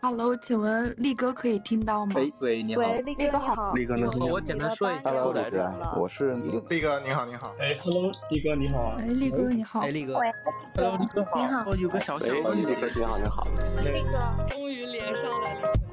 Hello，请问力哥可以听到吗？喂喂，你好。喂，力哥好。力哥能听我简单说一下，Hello，来着。我是力哥，你好，你好。哎，Hello，力哥你好啊。哎，力哥你好。哎，力哥。喂，Hello，力哥好。你好。我有个小小哎，问题。力哥你好，你好。力哥，终于连上了。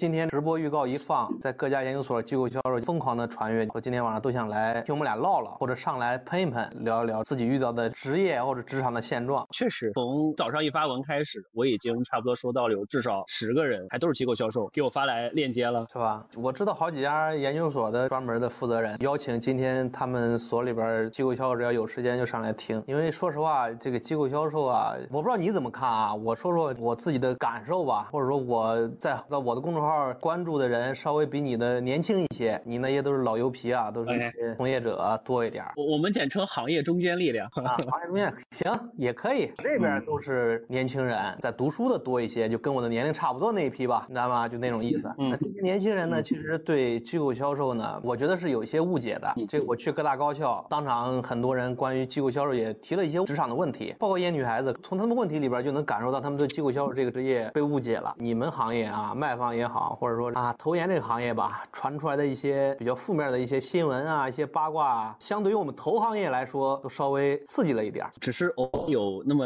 今天直播预告一放，在各家研究所机构销售疯狂的传阅，我今天晚上都想来听我们俩唠唠，或者上来喷一喷，聊一聊自己遇到的职业或者职场的现状。确实，从早上一发文开始，我已经差不多收到了有至少十个人，还都是机构销售给我发来链接了，是吧？我知道好几家研究所的专门的负责人邀请今天他们所里边机构销售只要有时间就上来听，因为说实话，这个机构销售啊，我不知道你怎么看啊，我说说我自己的感受吧，或者说我在在我的公众号关注的人稍微比你的年轻一些，你那些都是老油皮啊，都是一些从业者多一点。我我们简称行业中坚力量啊，行业中坚行也可以。这边都是年轻人，在读书的多一些，就跟我的年龄差不多那一批吧，你知道吗？就那种意思。那这些年轻人呢，其实对机构销售呢，我觉得是有一些误解的。这个我去各大高校，当场很多人关于机构销售也提了一些职场的问题，包括一些女孩子，从他们问题里边就能感受到他们对机构销售这个职业被误解了。你们行业啊，卖方也好，或者说啊投研这个行业吧，传出来的一些比较负面的一些新闻啊，一些八卦啊，相对于我们投行业来说，都稍微刺激了一点。只是偶有那么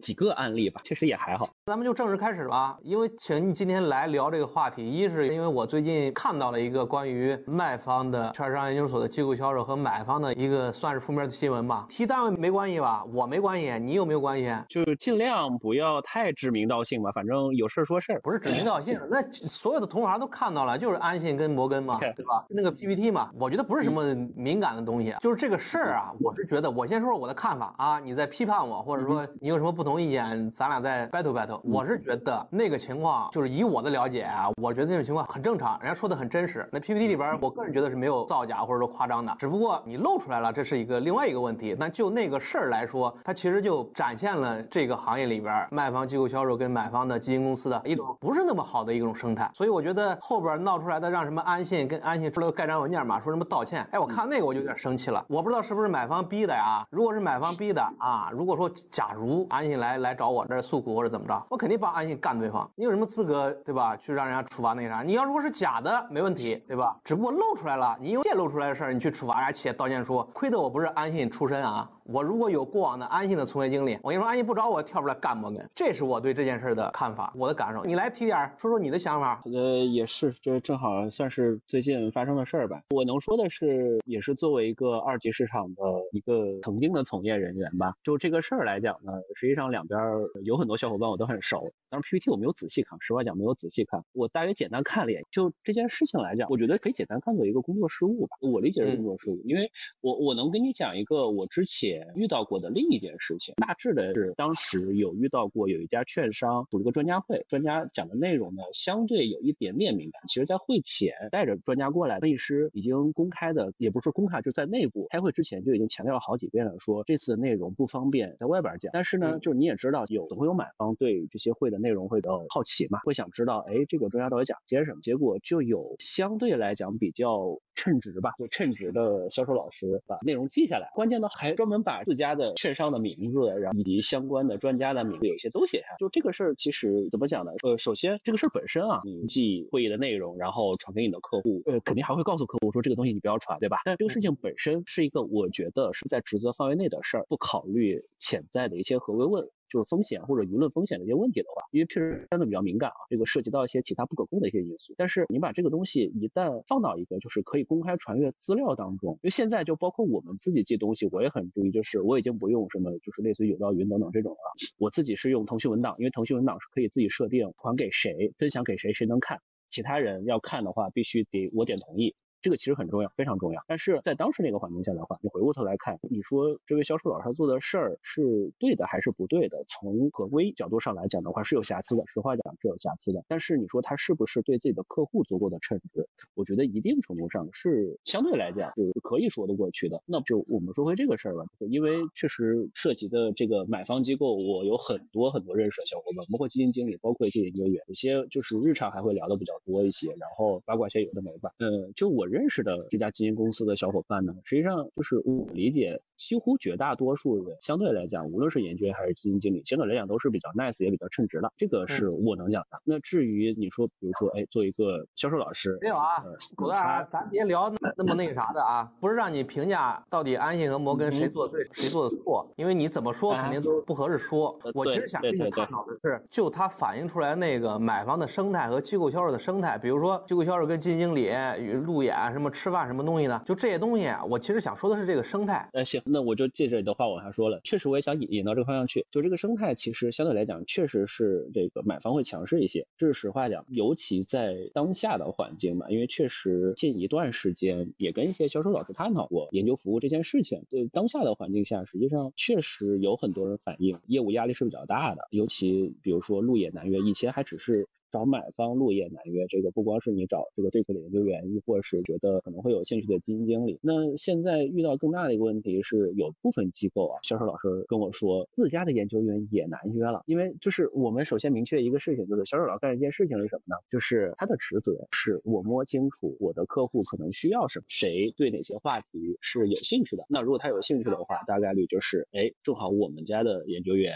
几个案例吧，确实也还好。咱们就正式开始吧，因为请你今天来聊这个话题，一是因为我最近看到了一个关于卖方的券商研究所的机构销售和买方的一个算是负面的新闻吧。提单位没关系吧？我没关系，你有没有关系？就是尽量不要太指名道姓吧，反正有事说事不是指名道姓，那所有的同行都看到了，就是安信跟摩根嘛，对吧？那个 PPT 嘛，我觉得不是什么敏感的东西，就是这个事儿啊，我是觉得，我先说说我的看法啊，你在批判我，或者说你有什么不同意见，咱俩再 battle battle。我是觉得那个情况，就是以我的了解啊，我觉得那种情况很正常，人家说的很真实。那 PPT 里边，我个人觉得是没有造假或者说夸张的，只不过你露出来了，这是一个另外一个问题。但就那个事儿来说，它其实就展现了这个行业里边卖方机构销售跟买方的基金公司的一种不是那么好的一种生态。所以我觉得后边闹出来的让什么安信跟安信出了个盖章文件嘛，说什么道歉，哎，我看那个我就有点生气了。我不知道是不是买方逼的呀？如果是买方逼的啊，如果说假如安信来来找我这诉苦或者怎么着，我肯定帮安信干对方。你有什么资格对吧？去让人家处罚那个啥？你要如果是假的，没问题对吧？只不过露出来了，你因为泄露出来的事儿，你去处罚人家企业道歉书，亏得我不是安信出身啊。我如果有过往的安信的从业经历，我跟你说，安信不找我跳出来干摩根，这是我对这件事的看法，我的感受。你来提点，说说你的想法。呃，也是，这正好算是最近发生的事儿吧。我能说的是，也是作为一个二级市场的一个曾经的从业人员吧。就这个事儿来讲呢，实际上两边有很多小伙伴我都很熟，但是 PPT 我没有仔细看，实话讲没有仔细看，我大约简单看了一眼。就这件事情来讲，我觉得可以简单看作一个工作失误吧。我理解是工作失误，因为我我能跟你讲一个我之前。遇到过的另一件事情，大致的是当时有遇到过有一家券商组了个专家会，专家讲的内容呢相对有一点点敏感。其实，在会前带着专家过来，分析师已经公开的，也不是公开，就在内部开会之前就已经强调了好几遍了，说这次的内容不方便在外边讲。但是呢，就是你也知道，有总会有买方对这些会的内容会的好奇嘛，会想知道，哎，这个专家到底讲些什么？结果就有相对来讲比较称职吧，就称职的销售老师把内容记下来，关键呢还专门把自家的券商的名字，然后以及相关的专家的名字，有一些都写下。就这个事儿，其实怎么讲呢？呃，首先这个事儿本身啊，你记会议的内容，然后传给你的客户，呃，肯定还会告诉客户说这个东西你不要传，对吧？但这个事情本身是一个我觉得是在职责范围内的事儿，不考虑潜在的一些合规问。就是风险或者舆论风险的一些问题的话，因为确实相对比较敏感啊，这个涉及到一些其他不可控的一些因素。但是你把这个东西一旦放到一个就是可以公开传阅资料当中，因为现在就包括我们自己记东西，我也很注意，就是我已经不用什么就是类似于有道云等等这种了，我自己是用腾讯文档，因为腾讯文档是可以自己设定传给谁、分享给谁谁能看，其他人要看的话必须得我点同意。这个其实很重要，非常重要。但是在当时那个环境下的话，你回过头来看，你说这位销售老师他做的事儿是对的还是不对的？从合规角度上来讲的话，是有瑕疵的，实话讲是有瑕疵的。但是你说他是不是对自己的客户足够的称职？我觉得一定程度上是相对来讲就是可以说得过去的。那就我们说回这个事儿吧，因为确实涉及的这个买方机构，我有很多很多认识的小伙伴，包括基金经理，包括一些研究员，有些就是日常还会聊的比较多一些，然后八卦些有的没吧。嗯，就我。我认识的这家基金公司的小伙伴呢，实际上就是我理解，几乎绝大多数人相对来讲，无论是研究员还是基金经理，相对来讲都是比较 nice 也比较称职的，这个是我能讲的。那至于你说，比如说，哎，做一个销售老师，没有啊，狗蛋，咱别聊那么那啥的啊，不是让你评价到底安信和摩根谁做的对，谁做的错，因为你怎么说肯定都不合适说。我其实想跟你探讨的是，就它反映出来那个买房的生态和机构销售的生态，比如说机构销售跟基金经理与路演啊什么吃饭什么东西的，就这些东西啊，我其实想说的是这个生态。呃，行，那我就借着你的话往下说了。确实，我也想引引到这个方向去。就这个生态，其实相对来讲，确实是这个买方会强势一些。这是实话讲，尤其在当下的环境嘛，因为确实近一段时间也跟一些销售老师探讨过研究服务这件事情。对当下的环境下，实际上确实有很多人反映业务压力是比较大的，尤其比如说路演难约，以前还只是。找买方落叶难约，这个不光是你找这个对口的研究员，亦或是觉得可能会有兴趣的基金经理。那现在遇到更大的一个问题是，有部分机构啊，销售老师跟我说，自家的研究员也难约了。因为就是我们首先明确一个事情，就是销售老干一件事情是什么呢？就是他的职责是我摸清楚我的客户可能需要什么，谁对哪些话题是有兴趣的。那如果他有兴趣的话，大概率就是，哎，正好我们家的研究员。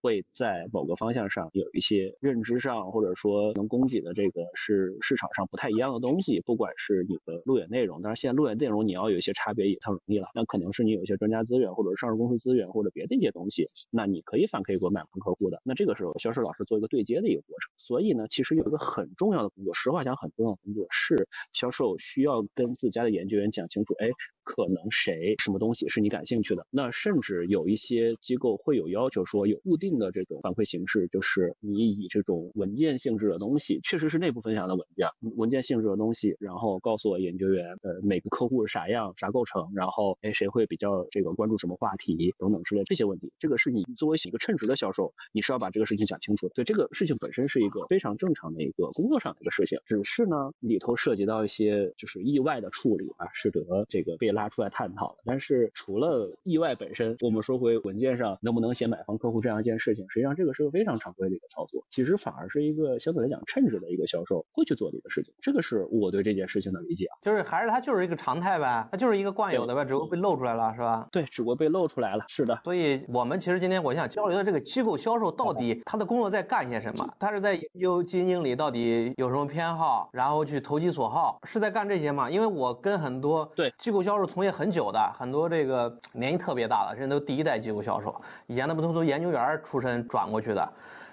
会在某个方向上有一些认知上，或者说能供给的这个是市场上不太一样的东西，不管是你的路演内容，当然现在路演内容你要有一些差别也太容易了，那可能是你有一些专家资源，或者上市公司资源，或者别的一些东西，那你可以反馈给我买房客户的，那这个时候销售老师做一个对接的一个过程。所以呢，其实有一个很重要的工作，实话讲很重要的工作是销售需要跟自家的研究员讲清楚，哎。可能谁什么东西是你感兴趣的？那甚至有一些机构会有要求说有固定的这种反馈形式，就是你以这种文件性质的东西，确实是内部分享的文件，文件性质的东西，然后告诉我研究员，呃，每个客户是啥样，啥构成，然后哎谁会比较这个关注什么话题等等之类这些问题，这个是你作为一个称职的销售，你是要把这个事情讲清楚。所以这个事情本身是一个非常正常的一个工作上的一个事情，只是呢里头涉及到一些就是意外的处理啊，使得这个被拉。拉出来探讨的，但是除了意外本身，我们说回文件上能不能写买方客户这样一件事情，实际上这个是个非常常规的一个操作，其实反而是一个相对来讲称职的一个销售会去做的一个事情，这个是我对这件事情的理解啊，就是还是它就是一个常态呗，它就是一个惯有的呗，只不过被露出来了是吧？对，只不过被露出来了，是的。所以我们其实今天我想交流的这个机构销售到底他的工作在干些什么？他是在研究基金经理到底有什么偏好，然后去投其所好，是在干这些吗？因为我跟很多对机构销售从业很久的。很多这个年纪特别大的，人都第一代机构销售，以前那不都从研究员出身转过去的。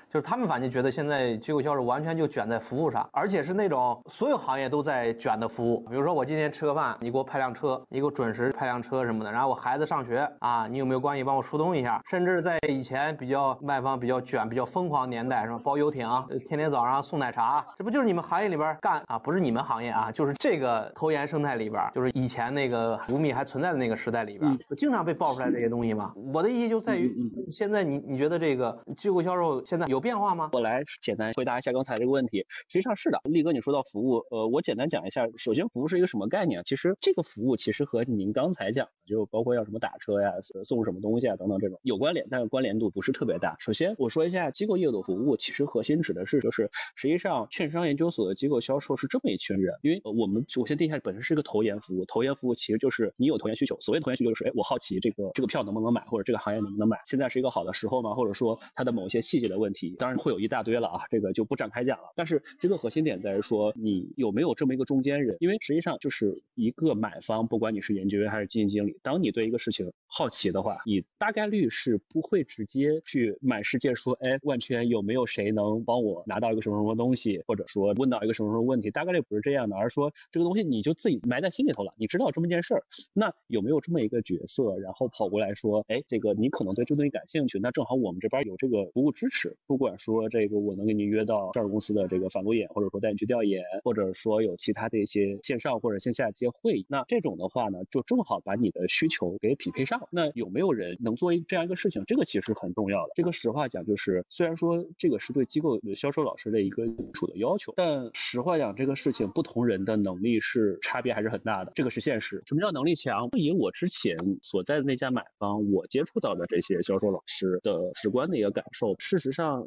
就是他们反正觉得现在机构销售完全就卷在服务上，而且是那种所有行业都在卷的服务。比如说我今天吃个饭，你给我派辆车，你给我准时派辆车什么的。然后我孩子上学啊，你有没有关系帮我疏通一下？甚至在以前比较卖方比较卷、比较疯狂年代，什么？包游艇，天天早上送奶茶，这不就是你们行业里边干啊？不是你们行业啊，就是这个投研生态里边，就是以前那个五米还存在的那个时代里边，经常被爆出来这些东西嘛。我的意义就在于，现在你你觉得这个机构销售现在有？有变化吗？我来简单回答一下刚才这个问题。实际上是的，力哥你说到服务，呃，我简单讲一下。首先，服务是一个什么概念？其实这个服务其实和您刚才讲的，就包括要什么打车呀、送什么东西啊等等这种有关联，但是关联度不是特别大。首先我说一下机构业务的服务，其实核心指的是就是实际上券商研究所的机构销售是这么一群人。因为我们我先定一下本身是一个投研服务，投研服务其实就是你有投研需求。所谓投研需求就是，哎，我好奇这个这个票能不能买，或者这个行业能不能买，现在是一个好的时候吗？或者说它的某些细节的问题。当然会有一大堆了啊，这个就不展开讲了。但是这个核心点在于说，你有没有这么一个中间人？因为实际上就是一个买方，不管你是研究员还是基金经理，当你对一个事情好奇的话，你大概率是不会直接去满世界说，哎，万圈有没有谁能帮我拿到一个什么什么东西，或者说问到一个什么什么问题，大概率不是这样的，而是说这个东西你就自己埋在心里头了，你知道这么件事儿，那有没有这么一个角色，然后跑过来说，哎，这个你可能对这东西感兴趣，那正好我们这边有这个服务支持，不不管说这个我能给你约到这儿公司的这个反路演，或者说带你去调研，或者说有其他的一些线上或者线下一些会议，那这种的话呢，就正好把你的需求给匹配上。那有没有人能做这样一个事情？这个其实很重要的。这个实话讲，就是虽然说这个是对机构销售老师的一个基础的要求，但实话讲，这个事情不同人的能力是差别还是很大的，这个是现实。什么叫能力强？以我之前所在的那家买方，我接触到的这些销售老师的直观的一个感受，事实上。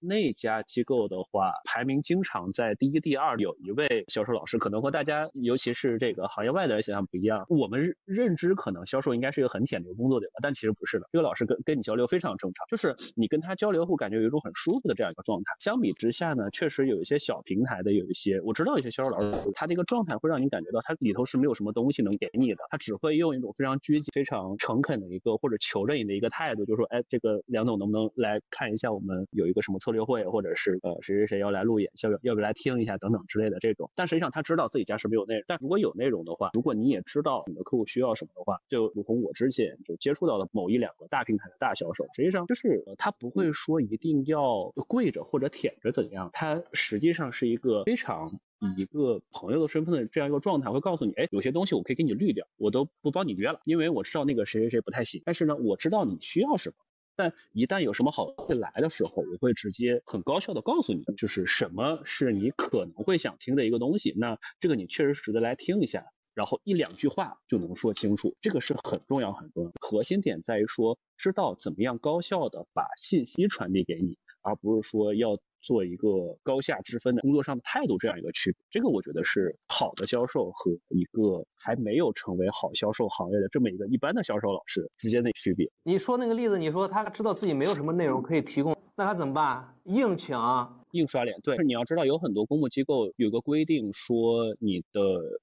那家机构的话，排名经常在第一、第二，有一位销售老师，可能和大家，尤其是这个行业外的人想象不一样。我们认知可能销售应该是一个很舔的工作，对吧？但其实不是的，这个老师跟跟你交流非常正常，就是你跟他交流会感觉有一种很舒服的这样一个状态。相比之下呢，确实有一些小平台的有一些，我知道一些销售老师，他的一个状态会让你感觉到他里头是没有什么东西能给你的，他只会用一种非常拘谨、非常诚恳的一个或者求着你的一个态度，就说，哎，这个梁总能不能来看一下我们有一个什么策略会，或者是呃谁谁谁要来路演，要不要不要来听一下等等之类的这种。但实际上他知道自己家是没有内容，但如果有内容的话，如果你也知道你的客户需要什么的话，就如同我之前就接触到的某一两个大平台的大销售，实际上就是他不会说一定要跪着或者舔着怎样，他实际上是一个非常。以一个朋友的身份的这样一个状态，会告诉你，哎，有些东西我可以给你滤掉，我都不帮你约了，因为我知道那个谁谁谁不太行。但是呢，我知道你需要什么，但一旦有什么好东西来的时候，我会直接很高效的告诉你，就是什么是你可能会想听的一个东西。那这个你确实值得来听一下，然后一两句话就能说清楚，这个是很重要很重要。核心点在于说，知道怎么样高效的把信息传递给你，而不是说要。做一个高下之分的工作上的态度，这样一个区别，这个我觉得是好的销售和一个还没有成为好销售行业的这么一个一般的销售老师之间的区别。你说那个例子，你说他知道自己没有什么内容可以提供，那他怎么办？硬请，硬刷脸。对，你要知道有很多公募机构有个规定，说你的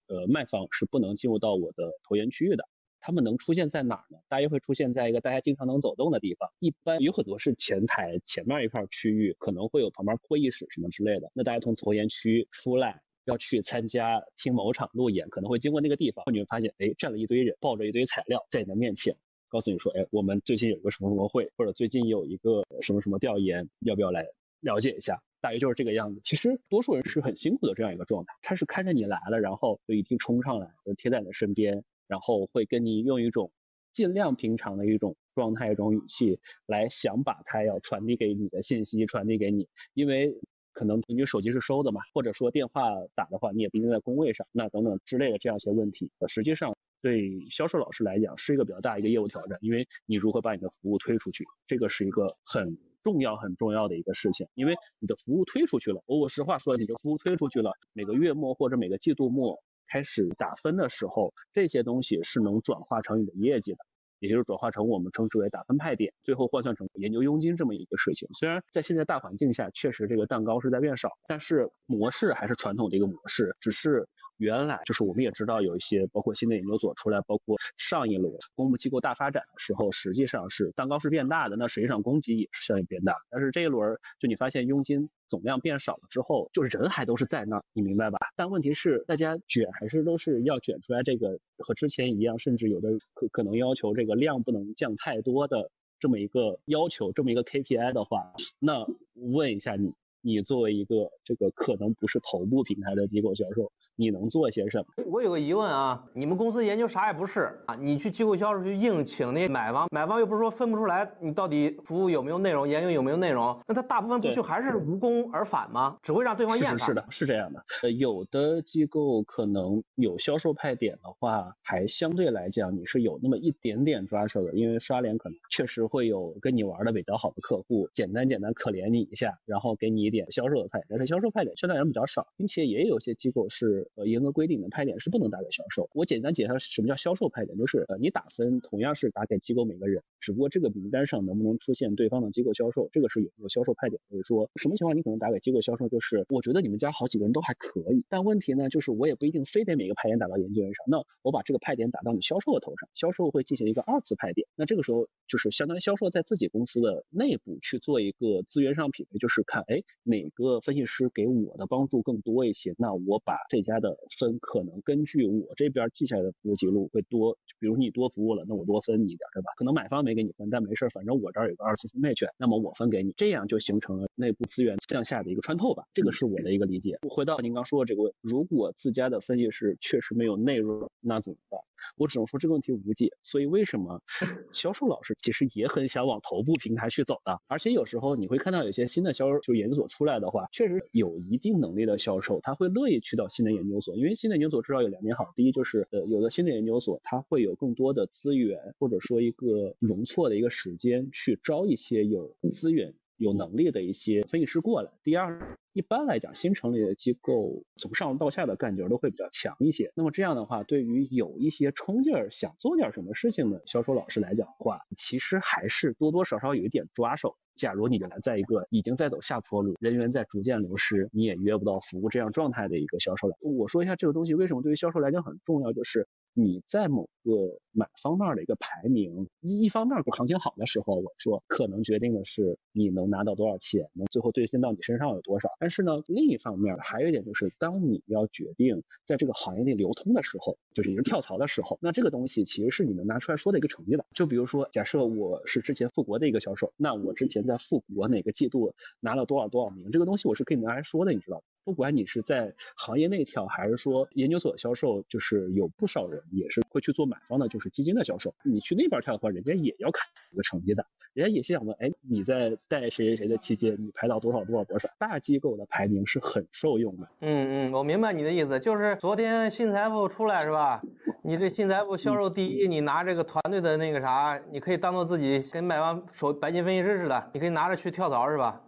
呃卖方是不能进入到我的投研区域的。他们能出现在哪儿呢？大约会出现在一个大家经常能走动的地方，一般有很多是前台前面一块区域，可能会有旁边会议室什么之类的。那大家从投研区出来要去参加听某场路演，可能会经过那个地方，你会发现，哎，站了一堆人，抱着一堆材料在你的面前，告诉你说，哎，我们最近有一个什么什么会，或者最近有一个什么什么调研，要不要来了解一下？大约就是这个样子。其实多数人是很辛苦的这样一个状态，他是看着你来了，然后就一定冲上来，就贴在你的身边。然后会跟你用一种尽量平常的一种状态、一种语气来想把他要传递给你的信息传递给你，因为可能你手机是收的嘛，或者说电话打的话你也不一定在工位上，那等等之类的这样一些问题，实际上对销售老师来讲是一个比较大一个业务挑战，因为你如何把你的服务推出去，这个是一个很重要很重要的一个事情，因为你的服务推出去了，我实话说，你的服务推出去了，每个月末或者每个季度末。开始打分的时候，这些东西是能转化成你的业绩的，也就是转化成我们称之为打分派点，最后换算成研究佣金这么一个事情。虽然在现在大环境下，确实这个蛋糕是在变少，但是模式还是传统的一个模式，只是。原来就是我们也知道有一些包括新的研究所出来，包括上一轮公募机构大发展的时候，实际上是蛋糕是变大的，那实际上供给也是相应变大。但是这一轮就你发现佣金总量变少了之后，就是人还都是在那儿，你明白吧？但问题是大家卷还是都是要卷出来这个和之前一样，甚至有的可可能要求这个量不能降太多的这么一个要求，这么一个 KPI 的话，那问一下你。你作为一个这个可能不是头部平台的机构销售，你能做些什么？我有个疑问啊，你们公司研究啥也不是啊，你去机构销售去硬请那买方，买方又不是说分不出来你到底服务有没有内容，研究有没有内容，那他大部分不就还是无功而返吗？只会让对方厌烦。是的，是这样的。呃，有的机构可能有销售派点的话，还相对来讲你是有那么一点点抓手的，因为刷脸可能确实会有跟你玩的比较好的客户，简单简单可怜你一下，然后给你一。点销售的派点，但是销售派点相对来讲比较少，并且也有些机构是呃严格规定的派点是不能打给销售。我简单介绍什么叫销售派点，就是呃你打分同样是打给机构每个人，只不过这个名单上能不能出现对方的机构销售，这个是有一个销售派点。就是说什么情况你可能打给机构销售，就是我觉得你们家好几个人都还可以，但问题呢就是我也不一定非得每个派点打到研究员上，那我把这个派点打到你销售的头上，销售会进行一个二次派点，那这个时候就是相当于销售在自己公司的内部去做一个资源上匹配，就是看哎。哪个分析师给我的帮助更多一些？那我把这家的分可能根据我这边记下来的服务记录会多，比如你多服务了，那我多分你一点，对吧？可能买方没给你分，但没事，反正我这儿有个二次分配权，那么我分给你，这样就形成了内部资源向下的一个穿透吧。这个是我的一个理解。回到您刚说的这个问题，如果自家的分析师确实没有内容，那怎么办？我只能说这个问题无解，所以为什么 销售老师其实也很想往头部平台去走的？而且有时候你会看到有些新的销售就研究所出来的话，确实有一定能力的销售，他会乐意去到新的研究所，因为新的研究所至少有两点好，第一就是呃有的新的研究所它会有更多的资源或者说一个容错的一个时间去招一些有资源。有能力的一些分析师过来。第二，一般来讲，新成立的机构从上到下的干劲儿都会比较强一些。那么这样的话，对于有一些冲劲儿想做点什么事情的销售老师来讲的话，其实还是多多少少有一点抓手。假如你原来在一个已经在走下坡路，人员在逐渐流失，你也约不到服务这样状态的一个销售来，我说一下这个东西为什么对于销售来讲很重要，就是你在某个买方那的一个排名，一方面行情好的时候，我说可能决定的是你能拿到多少钱，能最后兑现到你身上有多少。但是呢，另一方面还有一点就是，当你要决定在这个行业内流通的时候，就是你是跳槽的时候，那这个东西其实是你能拿出来说的一个成绩的。就比如说，假设我是之前富国的一个销售，那我之前在富国哪个季度拿了多少多少名，这个东西我是可以拿来说的，你知道。不管你是在行业内跳，还是说研究所销售，就是有不少人也是会去做买方的，就是基金的销售。你去那边跳的话，人家也要看这个成绩的，人家也是想问，哎，你在带谁谁谁的期间，你排到多少多少多少？大机构的排名是很受用的。嗯嗯，我明白你的意思，就是昨天新财富出来是吧？你这新财富销售第一，你拿这个团队的那个啥，你可以当做自己跟卖方手白金分析师似的，你可以拿着去跳槽是吧？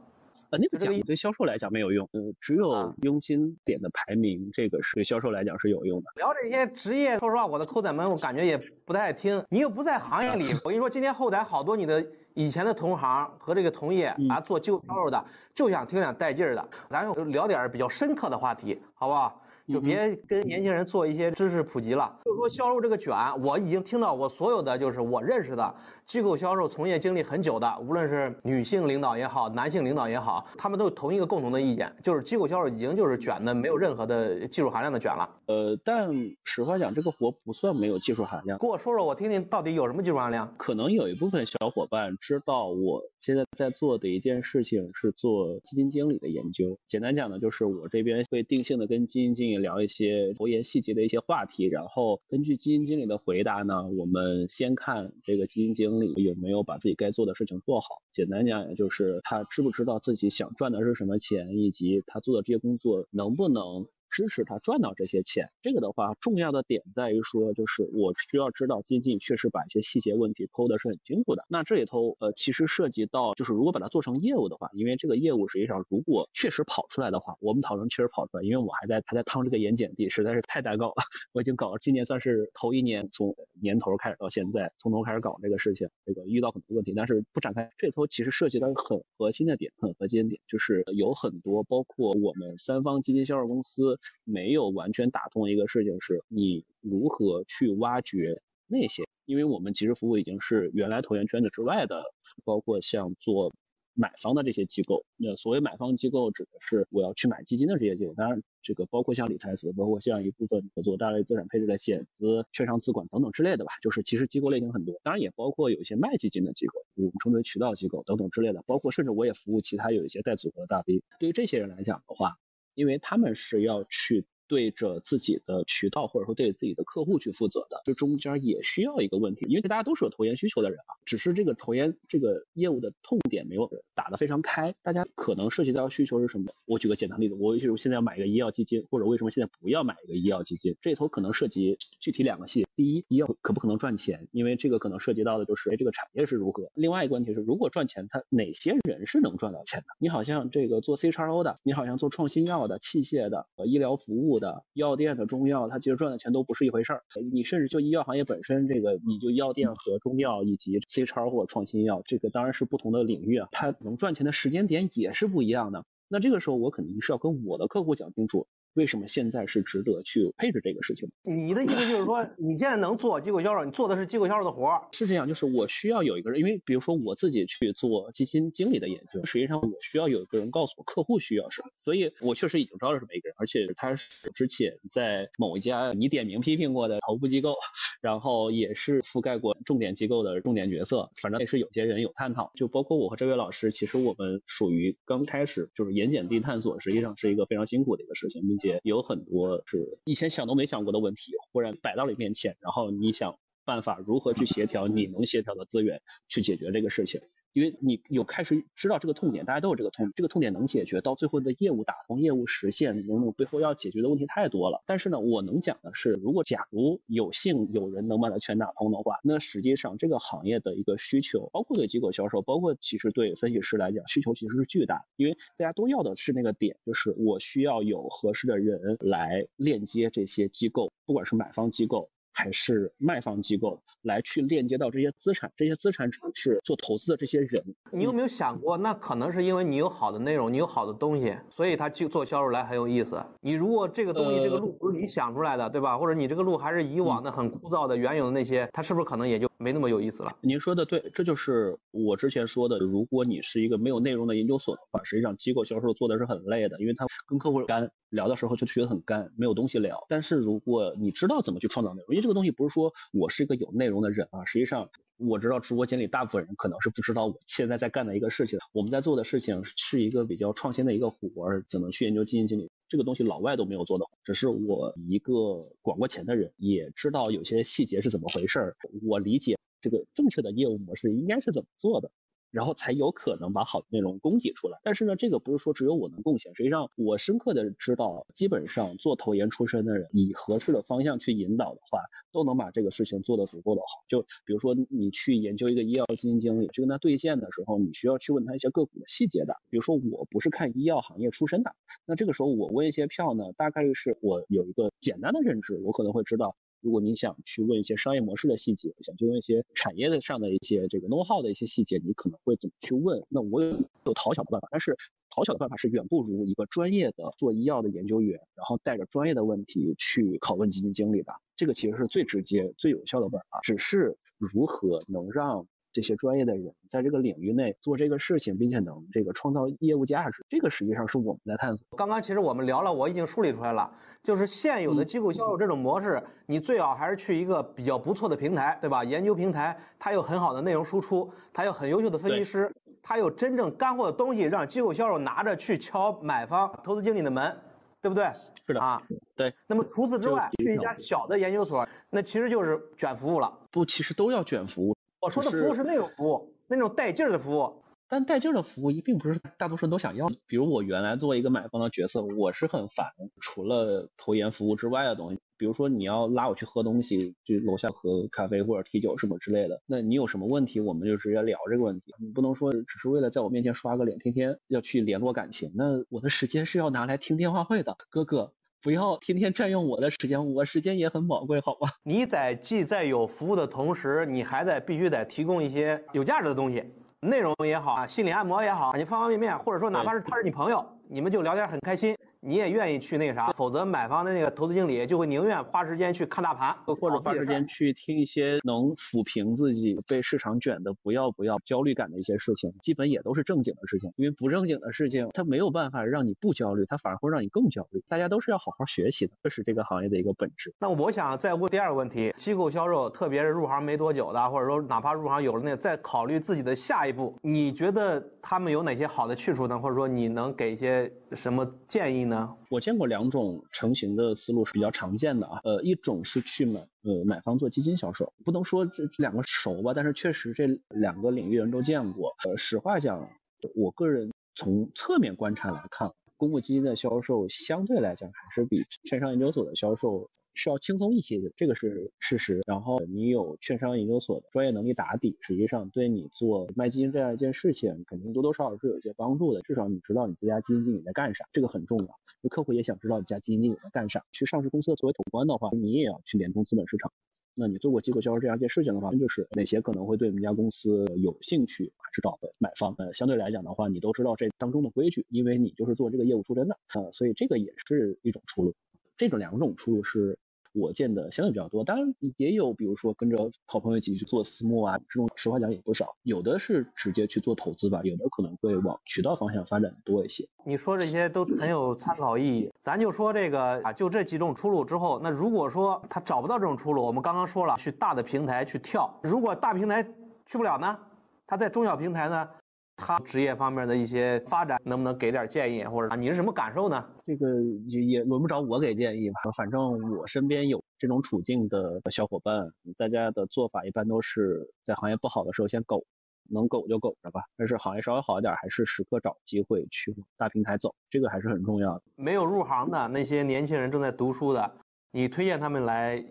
呃，那个奖对销售来讲没有用，嗯，只有佣金点的排名，这个是对销售来讲是有用的。聊这些职业，说实话，我的扣仔们，我感觉也不太爱听。你又不在行业里，我跟你说，今天后台好多你的以前的同行和这个同业啊，做机构销售的，就想听点带劲儿的。咱就聊点比较深刻的话题，好不好？就别跟年轻人做一些知识普及了。就是说销售这个卷，我已经听到我所有的就是我认识的机构销售从业经历很久的，无论是女性领导也好，男性领导也好，他们都有同一个共同的意见，就是机构销售已经就是卷的没有任何的技术含量的卷了。呃，但实话讲，这个活不算没有技术含量。给我说说，我听听到底有什么技术含量？可能有一部分小伙伴知道，我现在在做的一件事情是做基金经理的研究。简单讲呢，就是我这边会定性的跟基金经理。聊一些投研细节的一些话题，然后根据基金经理的回答呢，我们先看这个基金经理有没有把自己该做的事情做好。简单讲，也就是他知不知道自己想赚的是什么钱，以及他做的这些工作能不能。支持他赚到这些钱，这个的话重要的点在于说，就是我需要知道基金确实把一些细节问题抠的是很清楚的。那这里头呃其实涉及到，就是如果把它做成业务的话，因为这个业务实际上如果确实跑出来的话，我们讨论确实跑出来，因为我还在还在趟这个盐碱地，实在是太难搞了。我已经搞了今年算是头一年，从年头开始到现在，从头开始搞这个事情，这个遇到很多问题，但是不展开。这头其实涉及到很核心的点，很核心的点，就是有很多包括我们三方基金销售公司。没有完全打通的一个事情，是你如何去挖掘那些，因为我们其实服务已经是原来投研圈子之外的，包括像做买方的这些机构。那所谓买方机构，指的是我要去买基金的这些机构，当然这个包括像理财子，包括像一部分做大类资产配置的险资、券商资管等等之类的吧。就是其实机构类型很多，当然也包括有一些卖基金的机构，我们称之为渠道机构等等之类的，包括甚至我也服务其他有一些带组合的大 V。对于这些人来讲的话。因为他们是要去对着自己的渠道或者说对自己的客户去负责的，这中间也需要一个问题，因为大家都是有投研需求的人啊，只是这个投研这个业务的痛点没有打得非常开，大家可能涉及到需求是什么？我举个简单例子，我就是现在要买一个医药基金，或者为什么现在不要买一个医药基金？这头可能涉及具体两个细节，第一，医药可不可能赚钱？因为这个可能涉及到的就是哎这个产业是如何。另外一个问题是，如果赚钱，它哪些人是能赚到钱的？你好像这个做 CRO 的，你好像做创新药的、器械的、呃医疗服务。的药店的中药，它其实赚的钱都不是一回事儿。你甚至就医药行业本身，这个你就药店和中药以及 C 超或创新药，这个当然是不同的领域啊，它能赚钱的时间点也是不一样的。那这个时候我肯定是要跟我的客户讲清楚。为什么现在是值得去配置这个事情？你的意思就是说，你现在能做机构销售，你做的是机构销售的活儿，是这样。就是我需要有一个人，因为比如说我自己去做基金经理的研究，实际上我需要有一个人告诉我客户需要什么，所以我确实已经知道是这么一个人，而且他是之前在某一家你点名批评过的头部机构，然后也是覆盖过重点机构的重点角色，反正也是有些人有探讨。就包括我和这位老师，其实我们属于刚开始就是盐碱地探索，实际上是一个非常辛苦的一个事情，并且。也有很多是以前想都没想过的问题，忽然摆到你面前，然后你想办法如何去协调你能协调的资源去解决这个事情。因为你有开始知道这个痛点，大家都有这个痛，这个痛点能解决，到最后的业务打通、业务实现等等背后要解决的问题太多了。但是呢，我能讲的是，如果假如有幸有人能把它全打通的话，那实际上这个行业的一个需求，包括对机构销售，包括其实对分析师来讲，需求其实是巨大，因为大家都要的是那个点，就是我需要有合适的人来链接这些机构，不管是买方机构。还是卖方机构来去链接到这些资产，这些资产只是做投资的这些人。你有没有想过，那可能是因为你有好的内容，你有好的东西，所以他去做销售来很有意思。你如果这个东西这个路不是你想出来的，对吧？或者你这个路还是以往的很枯燥的原有的那些，他是不是可能也就没那么有意思了？您说的对，这就是我之前说的，如果你是一个没有内容的研究所的话，实际上机构销售做的是很累的，因为他跟客户干聊的时候就觉得很干，没有东西聊。但是如果你知道怎么去创造内容，因为这个东西不是说我是一个有内容的人啊，实际上我知道直播间里大部分人可能是不知道我现在在干的一个事情。我们在做的事情是一个比较创新的一个活儿，怎么去研究基金经理这个东西，老外都没有做的，只是我一个管过钱的人也知道有些细节是怎么回事儿，我理解这个正确的业务模式应该是怎么做的。然后才有可能把好的内容供给出来。但是呢，这个不是说只有我能贡献。实际上，我深刻的知道，基本上做投研出身的人，以合适的方向去引导的话，都能把这个事情做得足够的好。就比如说，你去研究一个医药基金经理，去跟他对线的时候，你需要去问他一些个股的细节的。比如说，我不是看医药行业出身的，那这个时候我问一些票呢，大概率是我有一个简单的认知，我可能会知道。如果您想去问一些商业模式的细节，想去问一些产业的上的一些这个 know how 的一些细节，你可能会怎么去问？那我有有讨巧的办法，但是讨巧的办法是远不如一个专业的做医药的研究员，然后带着专业的问题去拷问基金经理的。这个其实是最直接、最有效的办法。只是如何能让？这些专业的人在这个领域内做这个事情，并且能这个创造业务价值，这个实际上是我们在探索。刚刚其实我们聊了，我已经梳理出来了，就是现有的机构销售这种模式，你最好还是去一个比较不错的平台，对吧？研究平台，它有很好的内容输出，它有很优秀的分析师，它有真正干货的东西，让机构销售拿着去敲买方、投资经理的门，对不对？是的啊，对。那么除此之外，去一家小的研究所，那其实就是卷服务了。不，其实都要卷服务。我说的服务是那种服务，那种带劲儿的服务。但带劲儿的服务，并不是大多数人都想要。比如我原来作为一个买方的角色，我是很烦除了投研服务之外的东西。比如说你要拉我去喝东西，就楼下喝咖啡或者啤酒什么之类的，那你有什么问题，我们就直接聊这个问题。你不能说只是为了在我面前刷个脸，天天要去联络感情。那我的时间是要拿来听电话会的，哥哥。不要天天占用我的时间，我时间也很宝贵，好吧？你在既在有服务的同时，你还得必须得提供一些有价值的东西，内容也好啊，心理按摩也好，你方方面面，或者说哪怕是他是你朋友，你们就聊天很开心。你也愿意去那个啥，否则买方的那个投资经理就会宁愿花时间去看大盘，或者花时间去听一些能抚平自己被市场卷的不要不要焦虑感的一些事情，基本也都是正经的事情。因为不正经的事情，它没有办法让你不焦虑，它反而会让你更焦虑。大家都是要好好学习的，这是这个行业的一个本质。那我想再问第二个问题：机构销售，特别是入行没多久的，或者说哪怕入行有了那，再考虑自己的下一步，你觉得他们有哪些好的去处呢？或者说你能给一些什么建议我见过两种成型的思路是比较常见的啊，呃，一种是去买呃买方做基金销售，不能说这这两个熟吧，但是确实这两个领域人都见过。呃，实话讲，我个人从侧面观察来看，公募基金的销售相对来讲还是比券商研究所的销售。是要轻松一些的，这个是事实。然后你有券商研究所的专业能力打底，实际上对你做卖基金这样一件事情，肯定多多少少是有一些帮助的。至少你知道你这家基金经理在干啥，这个很重要。就客户也想知道你家基金经理在干啥。去上市公司作为统关的话，你也要去联通资本市场。那你做过机构销售这样一件事情的话，那就是哪些可能会对我们家公司有兴趣还是找的买方？呃，相对来讲的话，你都知道这当中的规矩，因为你就是做这个业务出身的呃，所以这个也是一种出路。这种两种出路是。我见的相对比较多，当然也有，比如说跟着好朋友一起去做私募啊，这种实话讲也不少。有的是直接去做投资吧，有的可能会往渠道方向发展多一些。你说这些都很有参考意义。咱就说这个啊，就这几种出路之后，那如果说他找不到这种出路，我们刚刚说了，去大的平台去跳。如果大平台去不了呢？他在中小平台呢？他职业方面的一些发展，能不能给点建议，或者啊，你是什么感受呢？这个也也轮不着我给建议吧。反正我身边有这种处境的小伙伴，大家的做法一般都是在行业不好的时候先苟，能苟就苟着吧。但是行业稍微好一点，还是时刻找机会去大平台走，这个还是很重要的。没有入行的那些年轻人正在读书的，你推荐他们来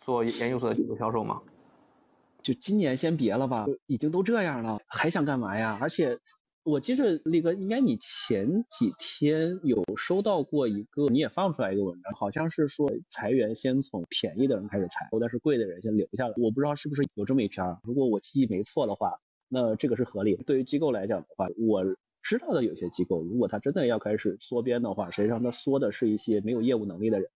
做研究所的销售吗？就今年先别了吧，已经都这样了，还想干嘛呀？而且。我记着，力哥，应该你前几天有收到过一个，你也放出来一个文章，好像是说裁员先从便宜的人开始裁，但是贵的人先留下来。我不知道是不是有这么一篇，如果我记忆没错的话，那这个是合理。对于机构来讲的话，我知道的有些机构，如果他真的要开始缩编的话，实际上他缩的是一些没有业务能力的人。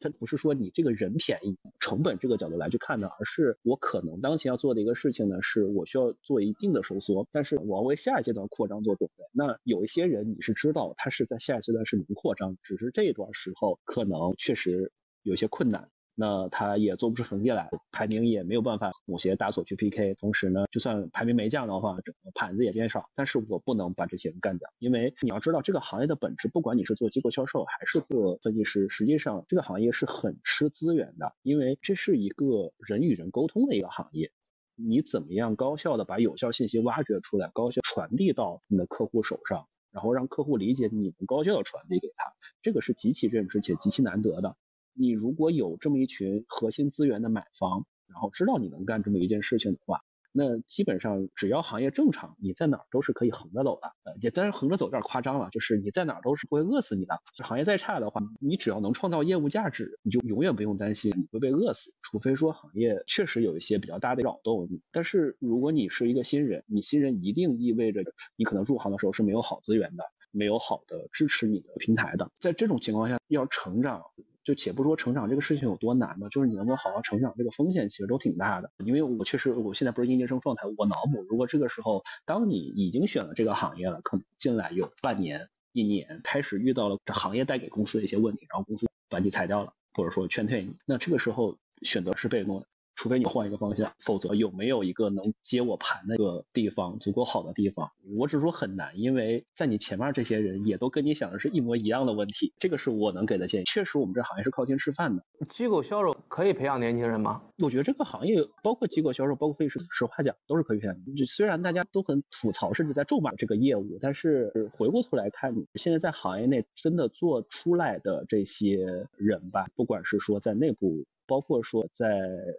它不是说你这个人便宜，成本这个角度来去看的，而是我可能当前要做的一个事情呢，是我需要做一定的收缩，但是我要为下一阶段扩张做准备。那有一些人你是知道他是在下一阶段是能扩张，只是这一段时候可能确实有些困难。那他也做不出成绩来，排名也没有办法某些大所去 PK。同时呢，就算排名没降的话，整个盘子也变少。但是我不能把这些人干掉，因为你要知道这个行业的本质，不管你是做机构销售还是做分析师，实际上这个行业是很吃资源的，因为这是一个人与人沟通的一个行业。你怎么样高效的把有效信息挖掘出来，高效传递到你的客户手上，然后让客户理解你能高效的传递给他，这个是极其认知且极其难得的。你如果有这么一群核心资源的买方，然后知道你能干这么一件事情的话，那基本上只要行业正常，你在哪儿都是可以横着走的。呃，也当然横着走有点夸张了，就是你在哪儿都是会饿死你的。行业再差的话，你只要能创造业务价值，你就永远不用担心你会被饿死。除非说行业确实有一些比较大的扰动。但是如果你是一个新人，你新人一定意味着你可能入行的时候是没有好资源的，没有好的支持你的平台的。在这种情况下，要成长。就且不说成长这个事情有多难吧，就是你能够好好成长，这个风险其实都挺大的。因为我确实我现在不是应届生状态，我脑补，如果这个时候当你已经选了这个行业了，可能进来有半年、一年，开始遇到了这行业带给公司的一些问题，然后公司把你裁掉了，或者说劝退你，那这个时候选择是被动的。除非你换一个方向，否则有没有一个能接我盘那个地方足够好的地方？我只是说很难，因为在你前面这些人也都跟你想的是一模一样的问题。这个是我能给的建议。确实，我们这行业是靠天吃饭的。机构销售可以培养年轻人吗？我觉得这个行业，包括机构销售，包括分析师，实话讲都是可以培养。就虽然大家都很吐槽，甚至在咒骂这个业务，但是回过头来看，你现在在行业内真的做出来的这些人吧，不管是说在内部。包括说在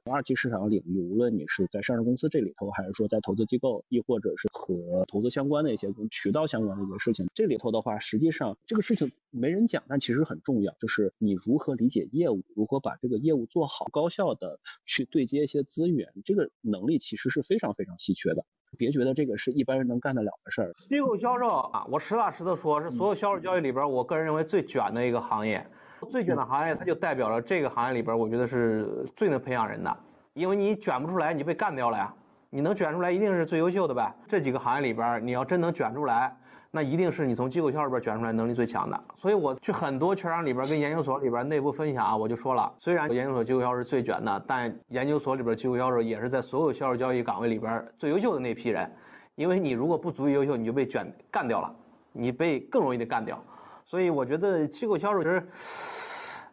二级市场领域，无论你是在上市公司这里头，还是说在投资机构，亦或者是和投资相关的一些渠道相关的一些事情，这里头的话，实际上这个事情没人讲，但其实很重要，就是你如何理解业务，如何把这个业务做好，高效的去对接一些资源，这个能力其实是非常非常稀缺的。别觉得这个是一般人能干得了的事儿。机构销售啊，我实打实的说，是所有销售交易里边，我个人认为最卷的一个行业。最卷的行业，它就代表了这个行业里边，我觉得是最能培养人的，因为你卷不出来，你被干掉了呀。你能卷出来，一定是最优秀的呗。这几个行业里边，你要真能卷出来，那一定是你从机构销售里边卷出来能力最强的。所以我去很多券商里边跟研究所里边内部分享啊，我就说了，虽然研究所机构销售是最卷的，但研究所里边机构销售也是在所有销售交易岗位里边最优秀的那批人，因为你如果不足以优秀，你就被卷干掉了，你被更容易的干掉。所以我觉得机构销售其实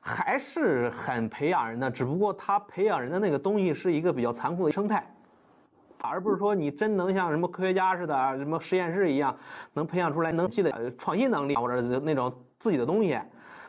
还是很培养人的，只不过他培养人的那个东西是一个比较残酷的生态，而不是说你真能像什么科学家似的、什么实验室一样，能培养出来能积累创新能力或者那种自己的东西。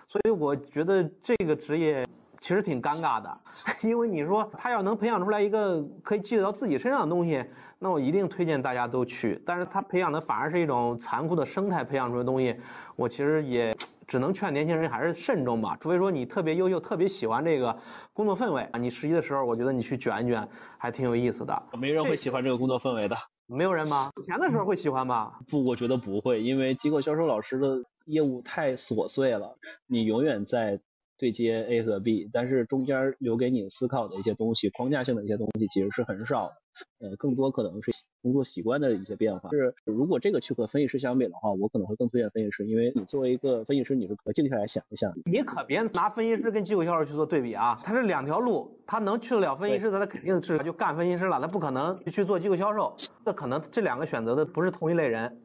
所以我觉得这个职业其实挺尴尬的，因为你说他要能培养出来一个可以积累到自己身上的东西，那我一定推荐大家都去。但是他培养的反而是一种残酷的生态培养出来的东西，我其实也。只能劝年轻人还是慎重吧，除非说你特别优秀、特别喜欢这个工作氛围啊。你实习的时候，我觉得你去卷一卷还挺有意思的。没人会喜欢这个工作氛围的，没有人吗？钱的时候会喜欢吧？不，我觉得不会，因为机构销售老师的业务太琐碎了，你永远在对接 A 和 B，但是中间留给你思考的一些东西、框架性的一些东西其实是很少的。呃，更多可能是工作习惯的一些变化。是，如果这个去和分析师相比的话，我可能会更推荐分析师，因为你作为一个分析师，你是可静下来想一想。你可别拿分析师跟机构销售去做对比啊，他是两条路，他能去得了分析师，他肯定是就干分析师了，他不可能去做机构销售。那可能这两个选择的不是同一类人。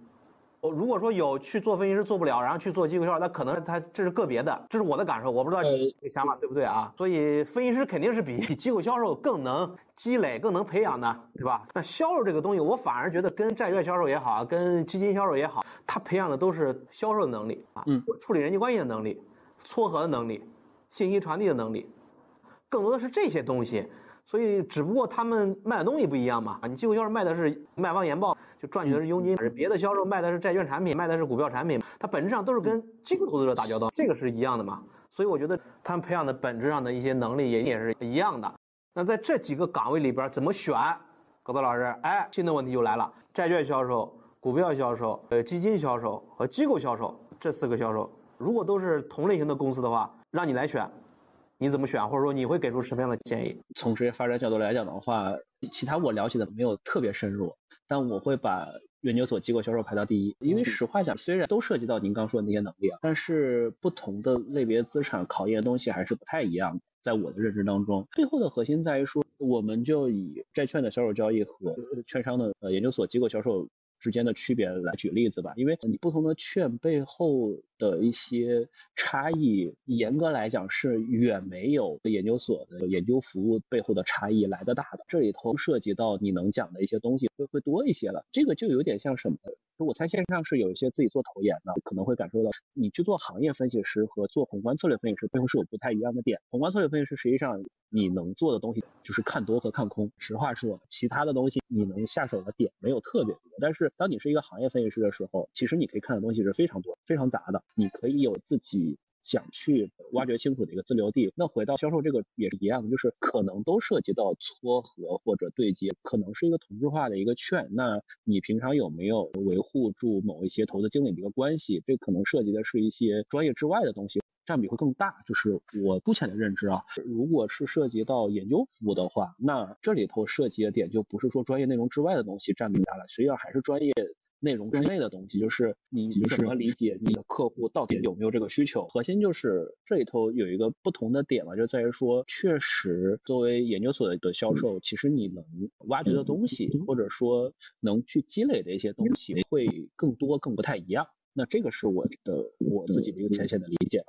我如果说有去做分析师做不了，然后去做机构销售，那可能他这是个别的，这是我的感受，我不知道你这个想法对不对啊？所以分析师肯定是比 机构销售更能积累、更能培养的，对吧？那销售这个东西，我反而觉得跟债券销售也好，跟基金销售也好，他培养的都是销售的能力啊，嗯，处理人际关系的能力、撮合的能力、信息传递的能力，更多的是这些东西。所以，只不过他们卖的东西不一样嘛。啊，你机构销售卖的是卖方研报，就赚取的是佣金；而别的销售卖的是债券产品，卖的是股票产品，它本质上都是跟机构投资者打交道，这个是一样的嘛。所以，我觉得他们培养的本质上的一些能力也也是一样的。那在这几个岗位里边怎么选？高德老师，哎，新的问题就来了：债券销售、股票销售、呃基金销售和机构销售这四个销售，如果都是同类型的公司的话，让你来选。你怎么选，或者说你会给出什么样的建议？从职业发展角度来讲的话，其他我了解的没有特别深入，但我会把研究所机构销售排到第一，因为实话讲，虽然都涉及到您刚说的那些能力啊，但是不同的类别资产考验的东西还是不太一样的。在我的认知当中，背后的核心在于说，我们就以债券的销售交易和券商的呃研究所机构销售。之间的区别来举例子吧，因为你不同的券背后的一些差异，严格来讲是远没有研究所的研究服务背后的差异来的大的。这里头涉及到你能讲的一些东西会会多一些了。这个就有点像什么？我在线上是有一些自己做投研的，可能会感受到，你去做行业分析师和做宏观策略分析师背后是有不太一样的点。宏观策略分析师实际上你能做的东西就是看多和看空，实话说，其他的东西你能下手的点没有特别多。但是当你是一个行业分析师的时候，其实你可以看的东西是非常多、非常杂的，你可以有自己。想去挖掘清楚的一个自留地，那回到销售这个也是一样的，就是可能都涉及到撮合或者对接，可能是一个同质化的一个券。那你平常有没有维护住某一些投资经理的一个关系？这可能涉及的是一些专业之外的东西，占比会更大。就是我粗浅的认知啊，如果是涉及到研究服务的话，那这里头涉及的点就不是说专业内容之外的东西占比大了，实际上还是专业。内容之内的东西，就是你怎么理解你的客户到底有没有这个需求？核心就是这里头有一个不同的点嘛，就在于说，确实作为研究所的销售，其实你能挖掘的东西，或者说能去积累的一些东西，会更多，更不太一样。那这个是我的我自己的一个浅显的理解吧。